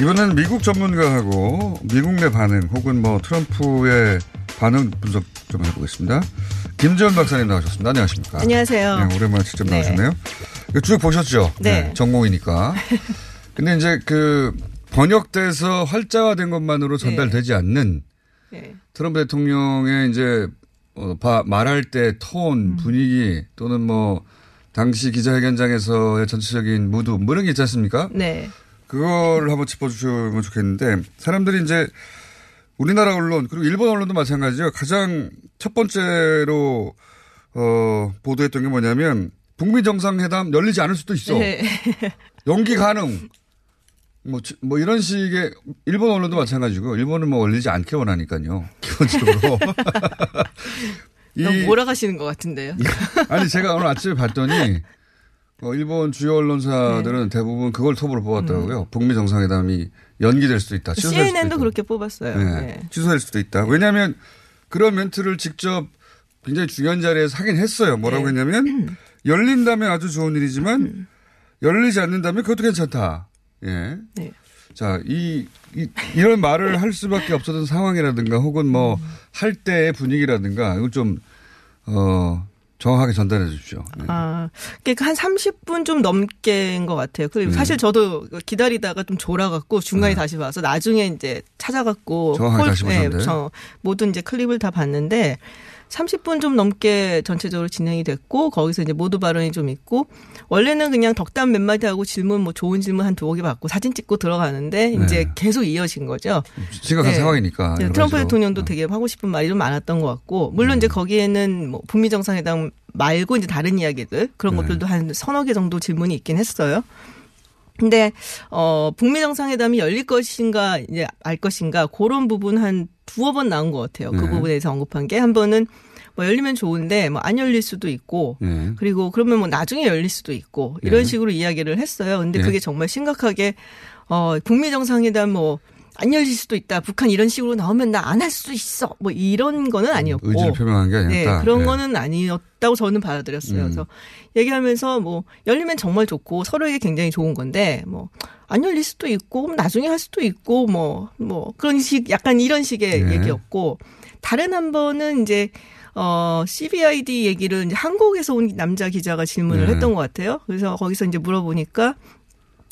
Speaker 5: 이번엔 미국 전문가하고 미국 내 반응 혹은 뭐 트럼프의 반응 분석 좀 해보겠습니다. 김지윤 박사님 나오셨습니다. 안녕하십니까?
Speaker 12: 안녕하세요.
Speaker 5: 네, 오랜만에 직접
Speaker 12: 네.
Speaker 5: 나오셨네요. 쭉 보셨죠?
Speaker 12: 네.
Speaker 5: 전공이니까. 근데 이제 그 번역돼서 활자화된 것만으로 전달되지 않는
Speaker 12: 네.
Speaker 5: 트럼프 대통령의 이제 어, 바, 말할 때 톤, 분위기 또는 뭐 당시 기자회견장에서의 전체적인 무드 뭐 이런 게 있지 않습니까?
Speaker 12: 네.
Speaker 5: 그걸 한번 짚어주시면 좋겠는데 사람들이 이제 우리나라 언론 그리고 일본 언론도 마찬가지죠. 가장 첫 번째로 어, 보도했던 게 뭐냐면 북미 정상회담 열리지 않을 수도 있어.
Speaker 12: 네.
Speaker 5: 연기 가능. 뭐, 지- 뭐 이런 식의 일본 언론도 마찬가지고 일본은 뭐 열리지 않게 원하니까요. 기본적으로. 이-
Speaker 12: 너무 몰아가시는 것 같은데요.
Speaker 5: 아니 제가 오늘 아침에 봤더니 어, 일본 주요 언론사들은 대부분 그걸 톱으로 뽑았더라고요. 북미 정상회담이 연기될 수도 있다. 취소될 수도
Speaker 12: CNN도
Speaker 5: 있다.
Speaker 12: 그렇게 뽑았어요.
Speaker 5: 네.
Speaker 12: 네.
Speaker 5: 취소될 수도 있다. 왜냐하면 그런 멘트를 직접 굉장히 중요한 자리에서 하긴 했어요. 뭐라고
Speaker 12: 네.
Speaker 5: 했냐면 열린다면 아주 좋은 일이지만 열리지 않는다면 그것도 괜찮다. 예.
Speaker 12: 네.
Speaker 5: 자, 이, 이, 이런 말을 할 수밖에 없었던 상황이라든가 혹은 뭐 할 때의 분위기라든가 이걸 좀, 어, 정확하게 전달해 주십시오. 네.
Speaker 12: 아, 그러니까 한 30분 좀 넘게인 것 같아요. 그리고
Speaker 5: 네.
Speaker 12: 사실 저도 기다리다가 좀 졸아갖고 중간에 다시 봐서 나중에 이제 찾아갖고
Speaker 5: 정확하게
Speaker 12: 홀-
Speaker 5: 다시 보셨는데?
Speaker 12: 저 모든 이제 클립을 다 봤는데 30분 좀 넘게 전체적으로 진행이 됐고 거기서 이제 모두 발언이 좀 있고 원래는 그냥 덕담 몇 마디 하고 질문 뭐 좋은 질문 한 두어 개 받고 사진 찍고 들어가는데
Speaker 5: 네.
Speaker 12: 이제 계속 이어진 거죠.
Speaker 5: 심각한 상황이니까.
Speaker 12: 네, 트럼프. 대통령도 되게 하고 싶은 말이 좀 많았던 것 같고 물론 이제 거기에는 뭐 북미 정상회담 말고 이제 다른 이야기들 그런
Speaker 5: 네.
Speaker 12: 것들도 한 서너 개 정도 질문이 있긴 했어요. 근데 어 북미 정상회담이 열릴 것인가 이제 알 것인가 그런 부분 한 두어 번 나온 것 같아요. 그
Speaker 5: 네.
Speaker 12: 부분에서 언급한 게 한 번은 뭐 열리면 좋은데 뭐 안 열릴 수도 있고
Speaker 5: 네.
Speaker 12: 그리고 그러면 뭐 나중에 열릴 수도 있고 이런
Speaker 5: 네.
Speaker 12: 식으로 이야기를 했어요. 근데
Speaker 5: 네.
Speaker 12: 그게 정말 심각하게 어 북미 정상회담 뭐 안 열릴 수도 있다. 북한 이런 식으로 나오면 나 안 할 수도 있어. 뭐 이런 거는 아니었고.
Speaker 5: 의지를 표명한 게 아니었다.
Speaker 12: 네, 그런
Speaker 5: 네.
Speaker 12: 거는 아니었다고 저는 받아들였어요.
Speaker 5: 음.
Speaker 12: 그래서 얘기하면서 뭐 열리면 정말 좋고 서로에게 굉장히 좋은 건데 뭐 안 열릴 수도 있고 나중에 할 수도 있고 뭐뭐 그런 식 약간 이런 식의
Speaker 5: 네.
Speaker 12: 얘기였고 다른 한 번은 이제 어 CBID 얘기를 이제 한국에서 온 남자 기자가 질문을
Speaker 5: 네.
Speaker 12: 했던 것 같아요. 그래서 거기서 이제 물어보니까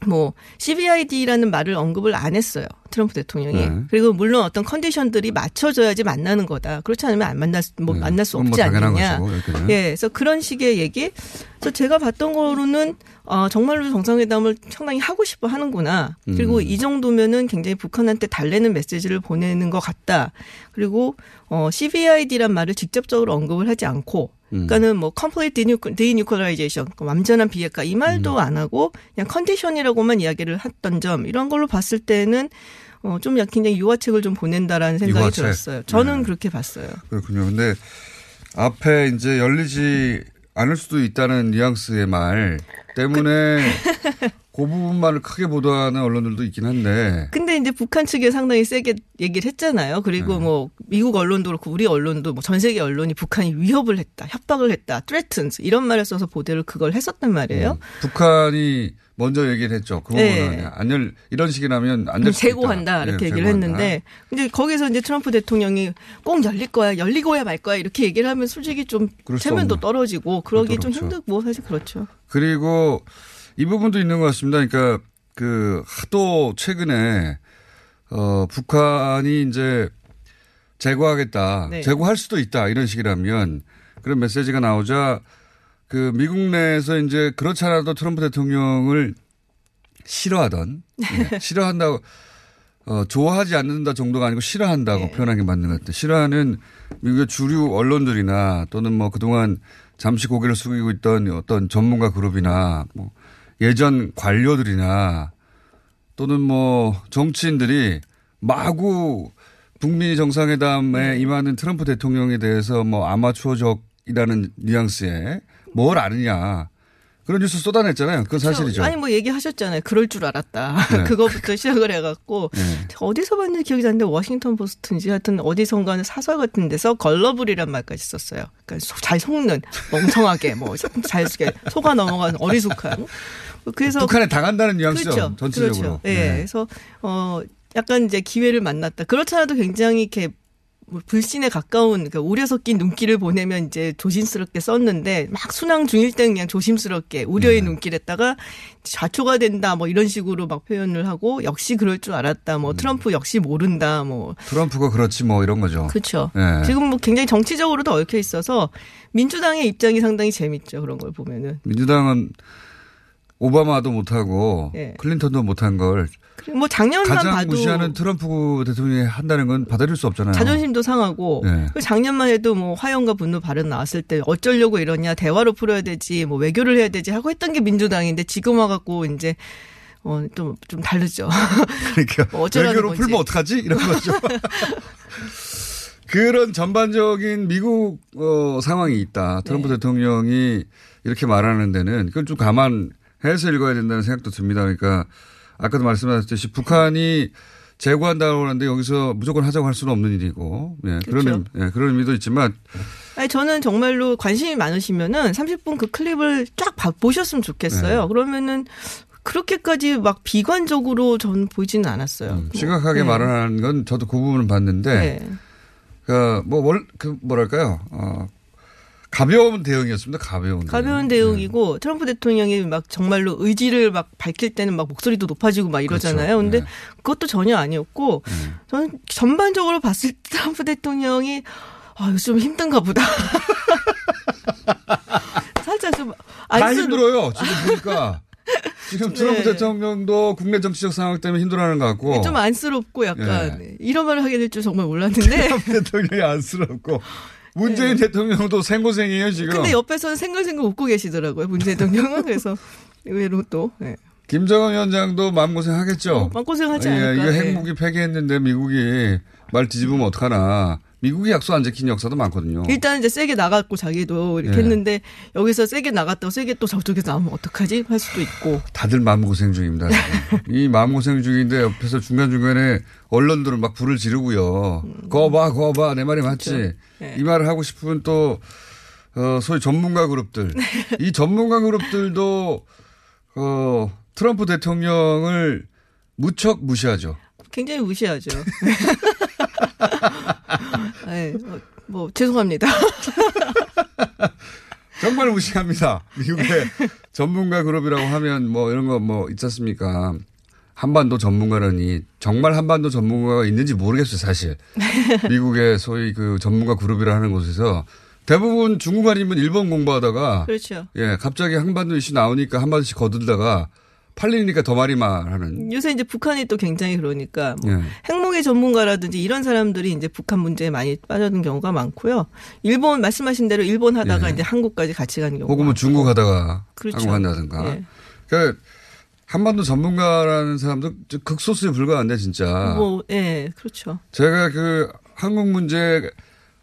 Speaker 12: 뭐 CBID라는 말을 언급을 안 했어요. 트럼프 대통령이.
Speaker 5: 네.
Speaker 12: 그리고 물론 어떤 컨디션들이 맞춰져야지 만나는 거다. 그렇지 않으면 안 만날 수, 뭐
Speaker 5: 네.
Speaker 12: 만날
Speaker 5: 수뭐
Speaker 12: 없지
Speaker 5: 당연한
Speaker 12: 않느냐.
Speaker 5: 이렇게는.
Speaker 12: 예, 그래서 그런 식의 얘기. 그래서 제가 봤던 거로는 어, 정말로 정상회담을 상당히 하고 싶어 하는구나. 그리고
Speaker 5: 음.
Speaker 12: 이 정도면은 굉장히 북한한테 달래는 메시지를 보내는 것 같다. 그리고 어, CBID란 말을 직접적으로 언급을 하지 않고
Speaker 5: 음.
Speaker 12: 그러니까는 뭐 complete denuclearization, 그러니까 완전한 비핵화 이 말도
Speaker 5: 음.
Speaker 12: 안 하고 그냥 컨디션이라고만 이야기를 했던 점 이런 걸로 봤을 때는 어, 좀 약- 굉장히 유화책을 좀 보낸다라는 생각이
Speaker 5: 유화책.
Speaker 12: 들었어요. 저는
Speaker 5: 네.
Speaker 12: 그렇게 봤어요.
Speaker 5: 그렇군요. 근데 앞에 이제 열리지 않을 수도 있다는 뉘앙스의 말 때문에 그 부분만을 크게 보도하는 언론들도 있긴 한데
Speaker 12: 근데 이제 북한 측에 상당히 세게 얘기를 했잖아요. 그리고
Speaker 5: 네.
Speaker 12: 뭐 미국 언론도 그렇고 우리 언론도 뭐 전 세계 언론이 북한이 위협을 했다, 협박을 했다, threatens 이런 말을 써서 보도를 그걸 했었단 말이에요.
Speaker 5: 음, 북한이 먼저 얘기를 했죠. 그 부분은
Speaker 12: 네.
Speaker 5: 안 열, 이런 식이라면 안될수 있다.
Speaker 12: 재고한다 이렇게
Speaker 5: 예,
Speaker 12: 얘기를
Speaker 5: 재고한다.
Speaker 12: 했는데 근데 거기서 이제 트럼프 대통령이 꼭 열릴 거야 열리고야 말 거야 이렇게 얘기를 하면 솔직히 좀 체면도. 떨어지고 그러기 좀
Speaker 5: 그렇죠.
Speaker 12: 힘들고 사실 그렇죠.
Speaker 5: 그리고 이 부분도 있는 것 같습니다. 그러니까 그 하도 최근에 어 북한이 이제 제거하겠다,
Speaker 12: 네.
Speaker 5: 제거할 수도 있다 이런 식이라면 그런 메시지가 나오자 그 미국 내에서 이제 그렇지 않아도 트럼프 대통령을 싫어하던 예, 싫어한다고 어, 좋아하지 않는다 정도가 아니고 싫어한다고 표현하는 게 맞는 것 같아요. 싫어하는 미국의 주류 언론들이나 또는 뭐 그동안 잠시 고개를 숙이고 있던 어떤 전문가 그룹이나 뭐 예전 관료들이나 또는 뭐 정치인들이 마구 북미 정상회담에 임하는 트럼프 대통령에 대해서 뭐 아마추어적이라는 뉘앙스에 뭘 아느냐 그런 뉴스 쏟아냈잖아요. 그건 사실이죠.
Speaker 12: 아니 뭐 얘기하셨잖아요. 그럴 줄 알았다.
Speaker 5: 네.
Speaker 12: 그거부터 시작을 해갖고
Speaker 5: 네.
Speaker 12: 어디서 봤는지 기억이 안 나는데 워싱턴 포스트인지 하여튼 어디선가는 사설 같은 데서 걸러블이란 말까지 썼어요. 그러니까 속- 잘 속는 멍청하게 뭐잘 속아 넘어가는 어리숙한. 그래서
Speaker 5: 북한에 당한다는 뉘앙스죠.
Speaker 12: 그렇죠.
Speaker 5: 전체적으로.
Speaker 12: 그렇죠. 예.
Speaker 5: 네.
Speaker 12: 그래서 어 약간 이제 기회를 만났다. 그렇지 않아도 굉장히 이렇게 뭐 불신에 가까운 그러니까 우려 섞인 눈길을 보내면 이제 조심스럽게 썼는데 막 순항 중일 때 그냥 조심스럽게 우려의
Speaker 5: 네.
Speaker 12: 눈길에다가 좌초가 된다 뭐 이런 식으로 막 표현을 하고 역시 그럴 줄 알았다
Speaker 5: 음.
Speaker 12: 뭐 트럼프 역시 모른다 뭐
Speaker 5: 트럼프가 그렇지 뭐 이런 거죠.
Speaker 12: 그렇죠.
Speaker 5: 네.
Speaker 12: 지금 뭐 굉장히 정치적으로도 얽혀 있어서 민주당의 입장이 상당히 재밌죠 그런 걸 보면은
Speaker 5: 민주당은 오바마도 못하고
Speaker 12: 예.
Speaker 5: 클린턴도 못한 걸
Speaker 12: 뭐 작년만
Speaker 5: 가장
Speaker 12: 봐도
Speaker 5: 무시하는 트럼프 대통령이 한다는 건 받아들일 수 없잖아요.
Speaker 12: 자존심도 상하고
Speaker 5: 네.
Speaker 12: 그리고 작년만 해도 뭐 화염과 분노 발언 나왔을 때 어쩌려고 이러냐 대화로 풀어야 되지 뭐 외교를 해야 되지 하고 했던 게 민주당인데 지금 와갖고 이제 어 좀 좀 다르죠.
Speaker 5: 그러니까
Speaker 12: 뭐
Speaker 5: 외교로
Speaker 12: 건지.
Speaker 5: 풀면 어떡하지? 이런 거죠. 그런 전반적인 미국 어, 상황이 있다. 트럼프
Speaker 12: 네.
Speaker 5: 대통령이 이렇게 말하는 데는 그걸 좀 감안해서 읽어야 된다는 생각도 듭니다. 그러니까 아까도 말씀하셨듯이 북한이 제거한다고 하는데 여기서 무조건 하자고 할 수는 없는 일이고 예, 그런
Speaker 12: 그렇죠.
Speaker 5: 의미- 예, 그런 의미도 있지만
Speaker 12: 아니 저는 정말로 관심이 많으시면은 30분 그 클립을 쫙 봐- 보셨으면 좋겠어요.
Speaker 5: 네.
Speaker 12: 그러면은 그렇게까지 막 비관적으로 저는 보이지는 않았어요.
Speaker 5: 심각하게
Speaker 12: 네.
Speaker 5: 말하는 건 저도 그 부분은 봤는데
Speaker 12: 네.
Speaker 5: 그뭐 월 그 뭐랄까요? 어, 가벼운 대응이었습니다. 가벼운. 대응.
Speaker 12: 가벼운 대응 이고 트럼프 대통령이 막 정말로 의지를 막 밝힐 때는 막 목소리도 높아지고 막 이러잖아요.
Speaker 5: 그렇죠.
Speaker 12: 근데
Speaker 5: 네.
Speaker 12: 그것도 전혀 아니었고 저는 전반적으로 봤을 때 트럼프 대통령이 아, 좀 힘든가 보다. 살짝 좀
Speaker 5: 다 힘들어요. 지금 보니까. 지금 트럼프
Speaker 12: 네.
Speaker 5: 대통령도 국내 정치적 상황 때문에 힘들어하는 것 같고.
Speaker 12: 좀 안쓰럽고 약간
Speaker 5: 예.
Speaker 12: 이런 말을 하게 될 줄 정말 몰랐는데.
Speaker 5: 트럼프 대통령이 안쓰럽고. 문재인 대통령도 생고생이에요, 지금.
Speaker 12: 네. 근데 옆에서는 생글생글 웃고 계시더라고요. 문재인 대통령은 그래서 의외로 또 예.
Speaker 5: 김정은 위원장도 마음고생 하겠죠.
Speaker 12: 마음고생 하지
Speaker 5: 예,
Speaker 12: 않을까.
Speaker 5: 이거
Speaker 12: 예.
Speaker 5: 핵무기 폐기했는데 미국이 말 뒤집으면 어떡하나. 미국이 약속 안 지킨 역사도 많거든요.
Speaker 12: 일단 이제 세게 나갔고 자기도 이렇게
Speaker 5: 예.
Speaker 12: 했는데 여기서 세게 나갔다고 세게 또 저쪽에서 나오면 어떡하지 할 수도 있고
Speaker 5: 다들 마음고생 중입니다. 이 마음고생 중인데 옆에서 중간 중간에 언론들은 막 불을 지르고요. 거봐, 거봐, 내 말이 맞지.
Speaker 12: 음. 그렇죠. 네.
Speaker 5: 이 말을 하고 싶은 또, 어, 소위 전문가 그룹들. 이 전문가 그룹들도, 어, 트럼프 대통령을 무척 무시하죠.
Speaker 12: 굉장히 무시하죠. 네, 어, 뭐 죄송합니다.
Speaker 5: 정말 무시합니다. 미국의 전문가 그룹이라고 하면 뭐 이런 거 뭐 있지 않습니까? 한반도 전문가라니 정말 한반도 전문가가 있는지 모르겠어요, 사실. 미국의 소위 그 전문가 그룹이라는 곳에서 대부분 중국 아니면 일본 공부하다가
Speaker 12: 그렇죠.
Speaker 5: 예, 갑자기 한반도 이슈 나오니까 한반도씩 거들다가 팔리니까 더 많이 말하는.
Speaker 12: 요새 이제 북한이 또 굉장히 그러니까 뭐
Speaker 5: 예.
Speaker 12: 핵 무기 전문가라든지 이런 사람들이 이제 북한 문제에 많이 빠져든 경우가 많고요. 일본 말씀하신 대로 일본 하다가
Speaker 5: 예.
Speaker 12: 이제 한국까지 같이 가는 경우가
Speaker 5: 혹은 뭐 중국 하다가
Speaker 12: 그렇죠.
Speaker 5: 한국 한다든가.
Speaker 12: 예.
Speaker 5: 그러니까 한반도 전문가라는 사람도 극소수에 불과한데 진짜.
Speaker 12: 뭐, 예, 그렇죠.
Speaker 5: 제가 그 한국 문제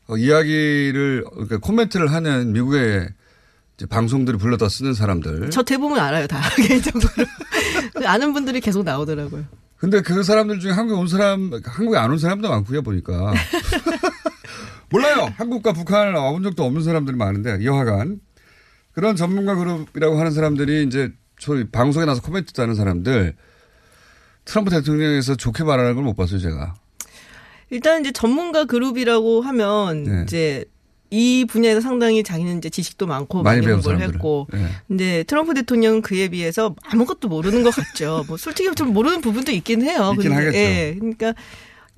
Speaker 5: 어, 이야기를 그러니까 코멘트를 하는 미국의 방송들이 불러다 쓰는 사람들.
Speaker 12: 저 대부분 알아요, 다. 개인적으로. 그 아는 분들이 계속 나오더라고요.
Speaker 5: 근데 그 사람들 중에 한국에 온 사람, 한국에 안 온 사람도 많고요, 보니까. 몰라요. 한국과 북한을 와본 적도 없는 사람들이 많은데, 여하간. 그런 전문가 그룹이라고 하는 사람들이 이제 소위 방송에 나서 코멘트 하는 사람들, 트럼프 대통령에서 좋게 말하는 걸 못 봤어요, 제가.
Speaker 12: 일단 이제 전문가 그룹이라고 하면
Speaker 5: 네.
Speaker 12: 이제 이 분야에서 상당히 자기는 이제 지식도 많고
Speaker 5: 많이
Speaker 12: 많이
Speaker 5: 배운
Speaker 12: 공부를
Speaker 5: 사람들은.
Speaker 12: 했고
Speaker 5: 네.
Speaker 12: 근데 트럼프 대통령은 그에 비해서 아무것도 모르는 것 같죠. 뭐 솔직히 좀 모르는 부분도 있긴 해요.
Speaker 5: 있긴
Speaker 12: 근데,
Speaker 5: 하겠죠.
Speaker 12: 예. 그러니까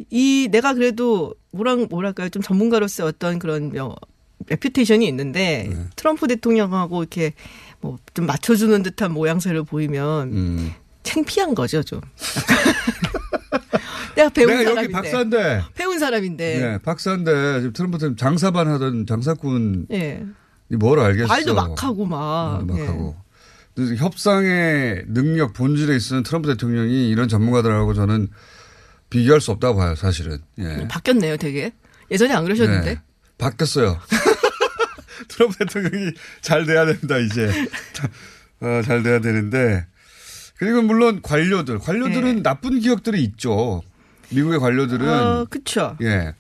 Speaker 12: 이 내가 그래도 뭐라 뭐랄까요 좀 전문가로서 어떤 그런 명 reputation이 있는데
Speaker 5: 네.
Speaker 12: 트럼프 대통령하고 이렇게 뭐 좀 맞춰주는 듯한 모양새를 보이면
Speaker 5: 음.
Speaker 12: 창피한 거죠 좀. 내가 배운
Speaker 5: 내가
Speaker 12: 사람인데.
Speaker 5: 여기 박사인데.
Speaker 12: 배운 사람인데.
Speaker 5: 네, 박사인데 지금 트럼프 대통령 장사만 하던 장사꾼
Speaker 12: 예.
Speaker 5: 이뭘 알겠어.
Speaker 12: 말도 막 하고 막.
Speaker 5: 막
Speaker 12: 예.
Speaker 5: 하고. 협상의 능력 본질에 있어서 트럼프 대통령이 이런 전문가들하고 저는 비교할 수 없다고 봐요, 사실은. 예.
Speaker 12: 바뀌었네요, 되게. 예전에 안 그러셨는데.
Speaker 5: 네. 바뀌었어요. 트럼프 대통령이 잘 돼야 된다, 이제. 어, 잘 돼야 되는데. 그리고 물론 관료들. 관료들은 나쁜 기억들이 있죠. 미국의 관료들은.
Speaker 12: 네. 어, 그쵸.
Speaker 5: 예.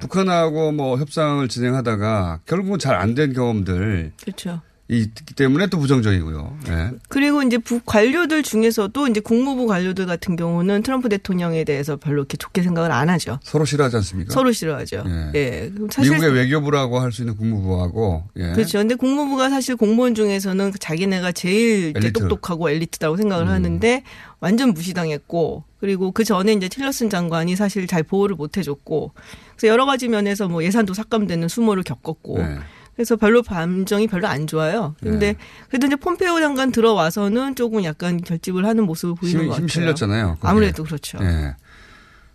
Speaker 5: 북한하고 뭐 협상을 진행하다가 결국은 잘 안 된 경험들.
Speaker 12: 그렇죠.
Speaker 5: 있기 때문에 또 부정적이고요. 예.
Speaker 12: 그리고 이제 북 관료들 중에서도 이제 국무부 관료들 같은 경우는 트럼프 대통령에 대해서 별로 이렇게 좋게 생각을 안 하죠.
Speaker 5: 서로 싫어하지 않습니까?
Speaker 12: 서로 싫어하죠.
Speaker 5: 예.
Speaker 12: 예. 사실
Speaker 5: 미국의 외교부라고 할 수 있는 국무부하고. 예.
Speaker 12: 그렇죠. 근데 국무부가 사실 공무원 중에서는 자기네가 제일 이제
Speaker 5: 엘리트.
Speaker 12: 똑똑하고 엘리트라고 생각을
Speaker 5: 음.
Speaker 12: 하는데 완전 무시당했고 그리고 그 전에 이제 틸러슨 장관이 사실 잘 보호를 못 해줬고 그래서 여러 가지 면에서 뭐 예산도 삭감되는 수모를 겪었고
Speaker 5: 네.
Speaker 12: 그래서 별로 감정이 별로 안 좋아요. 근데 그래도 이제 폼페오 장관 들어와서는 조금 약간 결집을 하는 모습을 보이는
Speaker 5: 힘,
Speaker 12: 것 같아요.
Speaker 5: 힘 실렸잖아요. 거기에.
Speaker 12: 아무래도 그렇죠.
Speaker 5: 예.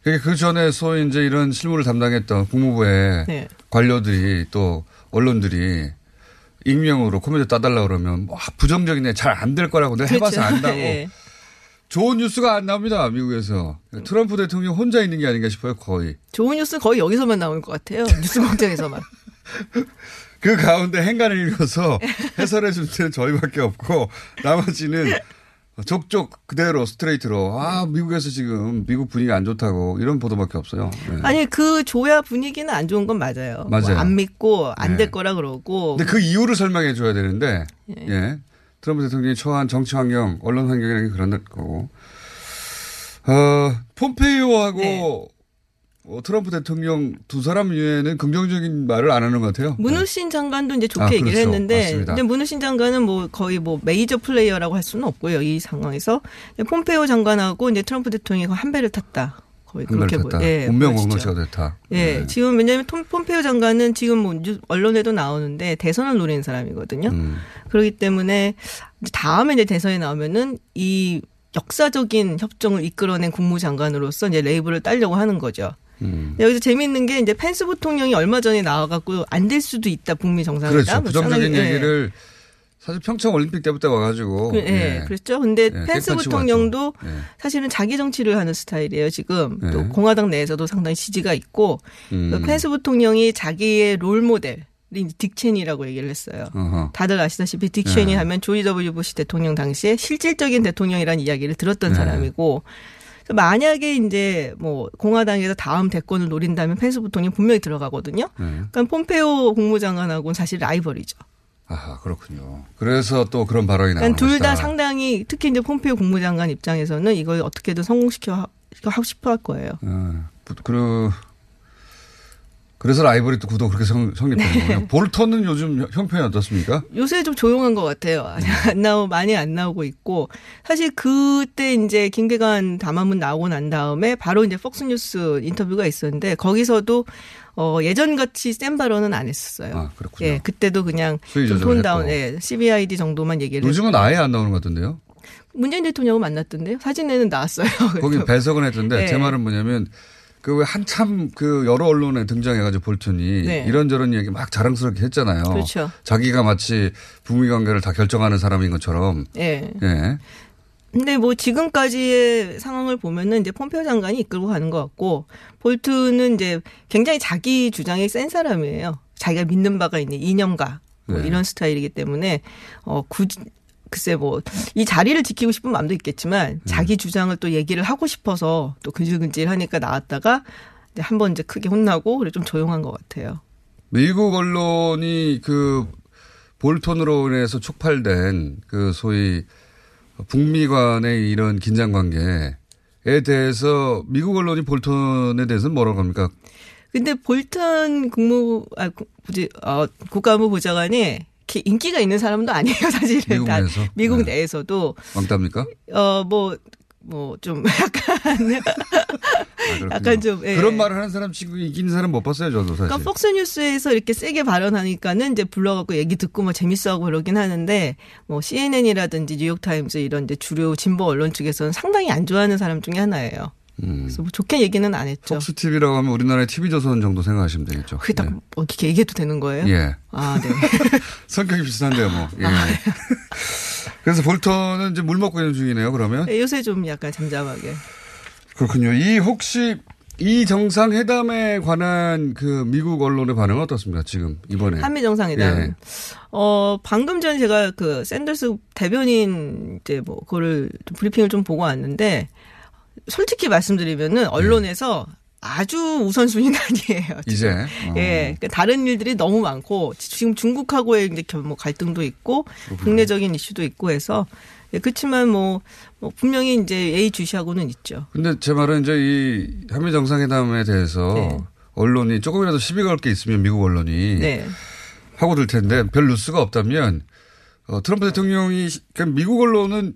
Speaker 5: 그러니까 그 전에 소위 이제 이런 실무를 담당했던 국무부의
Speaker 12: 네.
Speaker 5: 관료들이 또 언론들이 익명으로 코멘트 따달라 그러면 와 부정적이네 잘안 될 거라고 내가 해봐서
Speaker 12: 그렇죠.
Speaker 5: 안다고
Speaker 12: 예.
Speaker 5: 좋은 뉴스가 안 나옵니다 미국에서 트럼프 대통령 혼자 있는 게 아닌가 싶어요 거의
Speaker 12: 좋은 뉴스 거의 여기서만 나오는 것 같아요. 뉴스 공장에서만.
Speaker 5: 그 가운데 행간을 읽어서 해설해 줄 때는 저희밖에 없고 나머지는 족족 그대로 스트레이트로 아 미국에서 지금 미국 분위기 안 좋다고 이런 보도밖에 없어요. 네.
Speaker 12: 아니 그 조야 분위기는 안 좋은 건 맞아요. 뭐
Speaker 5: 맞아요.
Speaker 12: 안 믿고 안될
Speaker 5: 네.
Speaker 12: 거라 그러고.
Speaker 5: 근데 그 이유를 설명해 줘야 되는데 예. 트럼프 대통령이 처한 정치 환경, 언론 환경이라는 게 그런 거고. 어, 폼페이오하고 어, 트럼프 대통령 두 사람 외에는 긍정적인 말을 안 하는 것 같아요.
Speaker 12: 므누신 장관도 이제 좋게
Speaker 5: 아,
Speaker 12: 얘기를
Speaker 5: 그렇죠.
Speaker 12: 했는데,
Speaker 5: 맞습니다.
Speaker 12: 근데 므누신 장관은 뭐 거의 뭐 major player라고 할 수는 없고요 이 상황에서 폼페오 장관하고 이제 트럼프 대통령이 한 배를 탔다. 거의 그렇게
Speaker 5: 탔다.
Speaker 12: 보- 예,
Speaker 5: 운명. 공동체가 됐다.
Speaker 12: 예,
Speaker 5: 네.
Speaker 12: 지금 왜냐하면 톰- 폼페오 장관은 지금 뭐 뉴- 언론에도 나오는데 대선을 노리는 사람이거든요.
Speaker 5: 음.
Speaker 12: 그렇기 때문에 이제 다음에 이제 대선에 나오면은 이 역사적인 협정을 이끌어낸 국무장관으로서 이제 레이블을 따려고 하는 거죠.
Speaker 5: 음.
Speaker 12: 여기서 재미있는 게 이제 펜스 부통령이 얼마 전에 나와갖고 안 될 수도 있다 북미 정상회담.
Speaker 5: 그렇죠. 부정적인
Speaker 12: 상당히, 예.
Speaker 5: 얘기를 사실 평창 올림픽 때부터 와가지고.
Speaker 12: 그, 예, 그렇죠. 근데
Speaker 5: 예,
Speaker 12: 펜스 부통령도. 사실은 자기 정치를 하는 스타일이에요. 지금
Speaker 5: 네.
Speaker 12: 또 공화당 내에서도 상당히 지지가 있고
Speaker 5: 음.
Speaker 12: 그 펜스 부통령이 자기의 롤 모델. 딕 체니라고 얘기를 했어요.
Speaker 5: 어허.
Speaker 12: 다들 아시다시피 딕 체니
Speaker 5: 네.
Speaker 12: 하면 조지 W 부시 대통령 당시에 실질적인 대통령이라는 이야기를 들었던
Speaker 5: 네.
Speaker 12: 사람이고 만약에 이제 뭐 공화당에서 다음 대권을 노린다면 펜스 부통령 분명히 들어가거든요.
Speaker 5: 네.
Speaker 12: 그러니까 폼페오 국무장관하고는 사실 라이벌이죠.
Speaker 5: 아하, 그렇군요. 그래서 또 그런 발언이 나오는
Speaker 12: 그러니까 둘다
Speaker 5: 것이다.
Speaker 12: 상당히 특히 이제 폼페오 국무장관 입장에서는 이걸 어떻게든 성공시켜 하- 하고 싶어 할 거예요.
Speaker 5: 어, 그, 그래서 라이벌이 또 구도 그렇게 성, 성립되는 거예요. 볼턴은 요즘 형편이 어떻습니까?
Speaker 12: 요새 좀 조용한 것 같아요.
Speaker 5: 네.
Speaker 12: 안 나오 많이 안 나오고 있고 사실 그때 이제 김계관 담화문 나오고 난 다음에 바로 이제 폭스뉴스 인터뷰가 있었는데 거기서도 어 예전 같이 센 발언은 안 했었어요.
Speaker 5: 아, 그렇군요.
Speaker 12: 예, 그때도 그냥 톤다운. 예, CBID 정도만 얘기를.
Speaker 5: 요즘은
Speaker 12: 했고.
Speaker 5: 아예 안 나오는 것 같던데요?
Speaker 12: 문재인 대통령을 만났던데요. 사진에는 나왔어요.
Speaker 5: 거기. 배석은 했던데
Speaker 12: 예.
Speaker 5: 제 말은 뭐냐면 그왜 한참 그 여러 언론에 등장해가지고 볼턴이
Speaker 12: 네.
Speaker 5: 이런저런 얘기 막 자랑스럽게 했잖아요.
Speaker 12: 그렇죠.
Speaker 5: 자기가 마치 북미 관계를 다 결정하는 사람인 것처럼.
Speaker 12: 예.
Speaker 5: 예.
Speaker 12: 근데 뭐 지금까지의 상황을 보면은 이제 폼페오 장관이 이끌고 가는 것 같고 볼트는 이제 굉장히 자기 주장이 센 사람이에요. 자기가 믿는 바가 있는 이념가 뭐
Speaker 5: 네.
Speaker 12: 이런 스타일이기 때문에 어 굳이 글쎄 뭐 이 자리를 지키고 싶은 마음도 있겠지만 자기 주장을 또 얘기를 하고 싶어서 또 근질근질 하니까 나왔다가 이제 한번 이제 크게 혼나고 그래 좀 조용한 것 같아요.
Speaker 5: 미국 언론이 그 볼턴으로 인해서 촉발된 그 소위 북미 간의 이런 긴장 관계에 대해서 미국 언론이 볼턴에 대해서는 뭐라고 합니까?
Speaker 12: 근데 볼턴 국무 아 구- 뭐지 어 국가안보 보좌관이 이렇게 인기가 있는 사람도 아니에요 사실은
Speaker 5: 미국
Speaker 12: 다
Speaker 5: 내에서?
Speaker 12: 미국
Speaker 5: 네.
Speaker 12: 내에서도
Speaker 5: 왕따입니까?
Speaker 12: 어 뭐 뭐 좀 약간
Speaker 5: 그렇군요.
Speaker 12: 약간 좀 예.
Speaker 5: 그런 말을 하는 사람 친구 이기는 사람 못 봤어요, 저도 사실.
Speaker 12: 그러니까 폭스뉴스에서 이렇게 세게 발언하니까는 이제 불러갖고 얘기 듣고 뭐 재밌어하고 그러긴 하는데 뭐 CNN이라든지 뉴욕타임즈 이런 이제 주류 진보 언론 측에서는 상당히 안 좋아하는 사람 중에 하나예요. 그래서 뭐 좋게 얘기는 안 했죠.
Speaker 5: 폭스 TV라고 하면 우리나라의 TV조선 정도 생각하시면 되겠죠.
Speaker 12: 그게 딱
Speaker 5: 예.
Speaker 12: 뭐 이렇게 얘기해도 되는 거예요?
Speaker 5: 예.
Speaker 12: 아, 네.
Speaker 5: 성격이 비슷한데요, 뭐. 예.
Speaker 12: 아.
Speaker 5: 그래서 볼턴은 이제 물 먹고 있는 중이네요, 그러면.
Speaker 12: 네, 요새 좀 약간 잠잠하게.
Speaker 5: 그렇군요. 이 혹시 이 정상회담에 관한 그 미국 언론의 반응은 어떻습니까, 지금, 이번에?
Speaker 12: 한미 정상회담.
Speaker 5: 예.
Speaker 12: 어, 방금 전에 제가 그 샌더스 대변인 이제 뭐 그거를 좀 브리핑을 좀 보고 왔는데 솔직히 말씀드리면은 언론에서 아주 우선순위는 아니에요. 지금.
Speaker 5: 이제. 어.
Speaker 12: 예. 그러니까 다른 일들이 너무 많고 지금 중국하고의 이제 겨- 뭐 갈등도 있고 국내적인 이슈도 있고 해서 예, 그렇지만 뭐, 뭐 분명히 이제 예의 주시하고는 있죠.
Speaker 5: 근데 제 말은 이제 이 한미 정상회담에 대해서
Speaker 12: 네.
Speaker 5: 언론이 조금이라도 시비 걸 게 있으면 미국 언론이
Speaker 12: 네.
Speaker 5: 하고 들 텐데 별 뉴스가 없다면 어, 트럼프 대통령이 그러니까 미국 언론은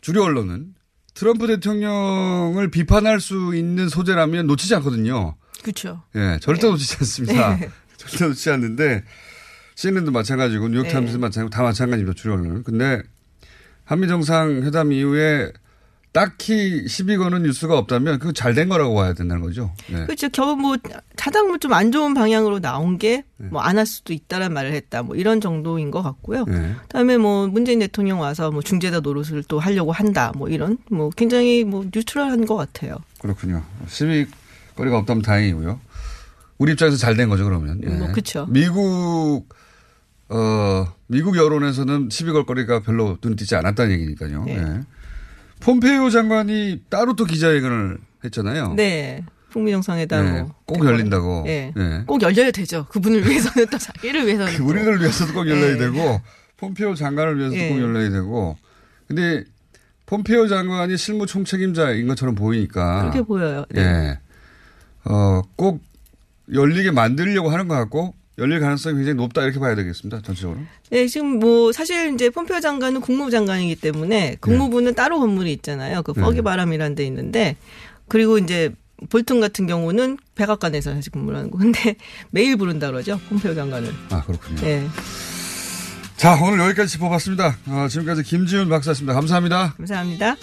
Speaker 5: 주류 언론은 트럼프 대통령을 비판할 수 있는 소재라면 놓치지 않거든요.
Speaker 12: 그렇죠.
Speaker 5: 예, 절대 놓치지 않습니다.
Speaker 12: 네.
Speaker 5: 절대 놓치지 않는데 CNN도 마찬가지고 뉴욕타임스도
Speaker 12: 네.
Speaker 5: 마찬가지고 다 마찬가지입니다. 언론은. 근데 한미 정상 회담 이후에 딱히 시비 거는 뉴스가 없다면 그거 잘 된 거라고 봐야 된다는 거죠. 네.
Speaker 12: 그렇죠. 겨우 뭐 가장 뭐좀 안 좋은 방향으로 나온 게 뭐 안 할 수도 있다란 말을 했다. 뭐 이런 정도인 것 같고요.
Speaker 5: 네.
Speaker 12: 그다음에 뭐 문재인 대통령 와서 뭐 중재자 노릇을 또 하려고 한다. 뭐 이런 뭐 굉장히 뭐 뉴트럴한 것 같아요.
Speaker 5: 그렇군요. 시비 거리가 없다면 다행이고요. 우리 입장에서 잘 된 거죠, 그러면. 예.
Speaker 12: 뭐 그쵸.
Speaker 5: 미국 어 미국 여론에서는 시비 걸 거리가 별로 눈에 띄지 않았다는 얘기니까요.
Speaker 12: 네.
Speaker 5: 예. 폼페이오 장관이 따로 또 기자회견을 했잖아요.
Speaker 12: 네. 북미 정상회담
Speaker 5: 네,
Speaker 12: 뭐.
Speaker 5: 꼭 열린다고.
Speaker 12: 네.
Speaker 5: 네.
Speaker 12: 꼭 열려야 되죠. 그분을 위해서는 또 자기를 위해서는.
Speaker 5: 그
Speaker 12: 또.
Speaker 5: 우리를 위해서도 꼭 열려야
Speaker 12: 네.
Speaker 5: 되고 폼페이오 장관을 위해서도
Speaker 12: 예.
Speaker 5: 꼭 열려야 되고. 근데 폼페이오 장관이 실무 총책임자인 것처럼 보이니까
Speaker 12: 그렇게 보여요. 네.
Speaker 5: 예. 어, 꼭 열리게 만들려고 하는 것 같고 열릴 가능성이 굉장히 높다 이렇게 봐야 되겠습니다. 전체적으로.
Speaker 12: 네, 지금 뭐 사실 이제 폼페오 장관은 국무부 장관이기 때문에 국무부는 따로 건물이 있잖아요. 그
Speaker 5: 네.
Speaker 12: 퍼기 바람이라는 데 있는데 그리고 이제 볼튼 같은 경우는 백악관에서 사실 근무를 하는 거. 근데 매일 부른다 그러죠. 폼페오 장관을.
Speaker 5: 아, 그렇군요.
Speaker 12: 네.
Speaker 5: 자, 오늘 여기까지 짚어봤습니다. 어, 지금까지 김지훈 박사였습니다. 감사합니다.
Speaker 12: 감사합니다.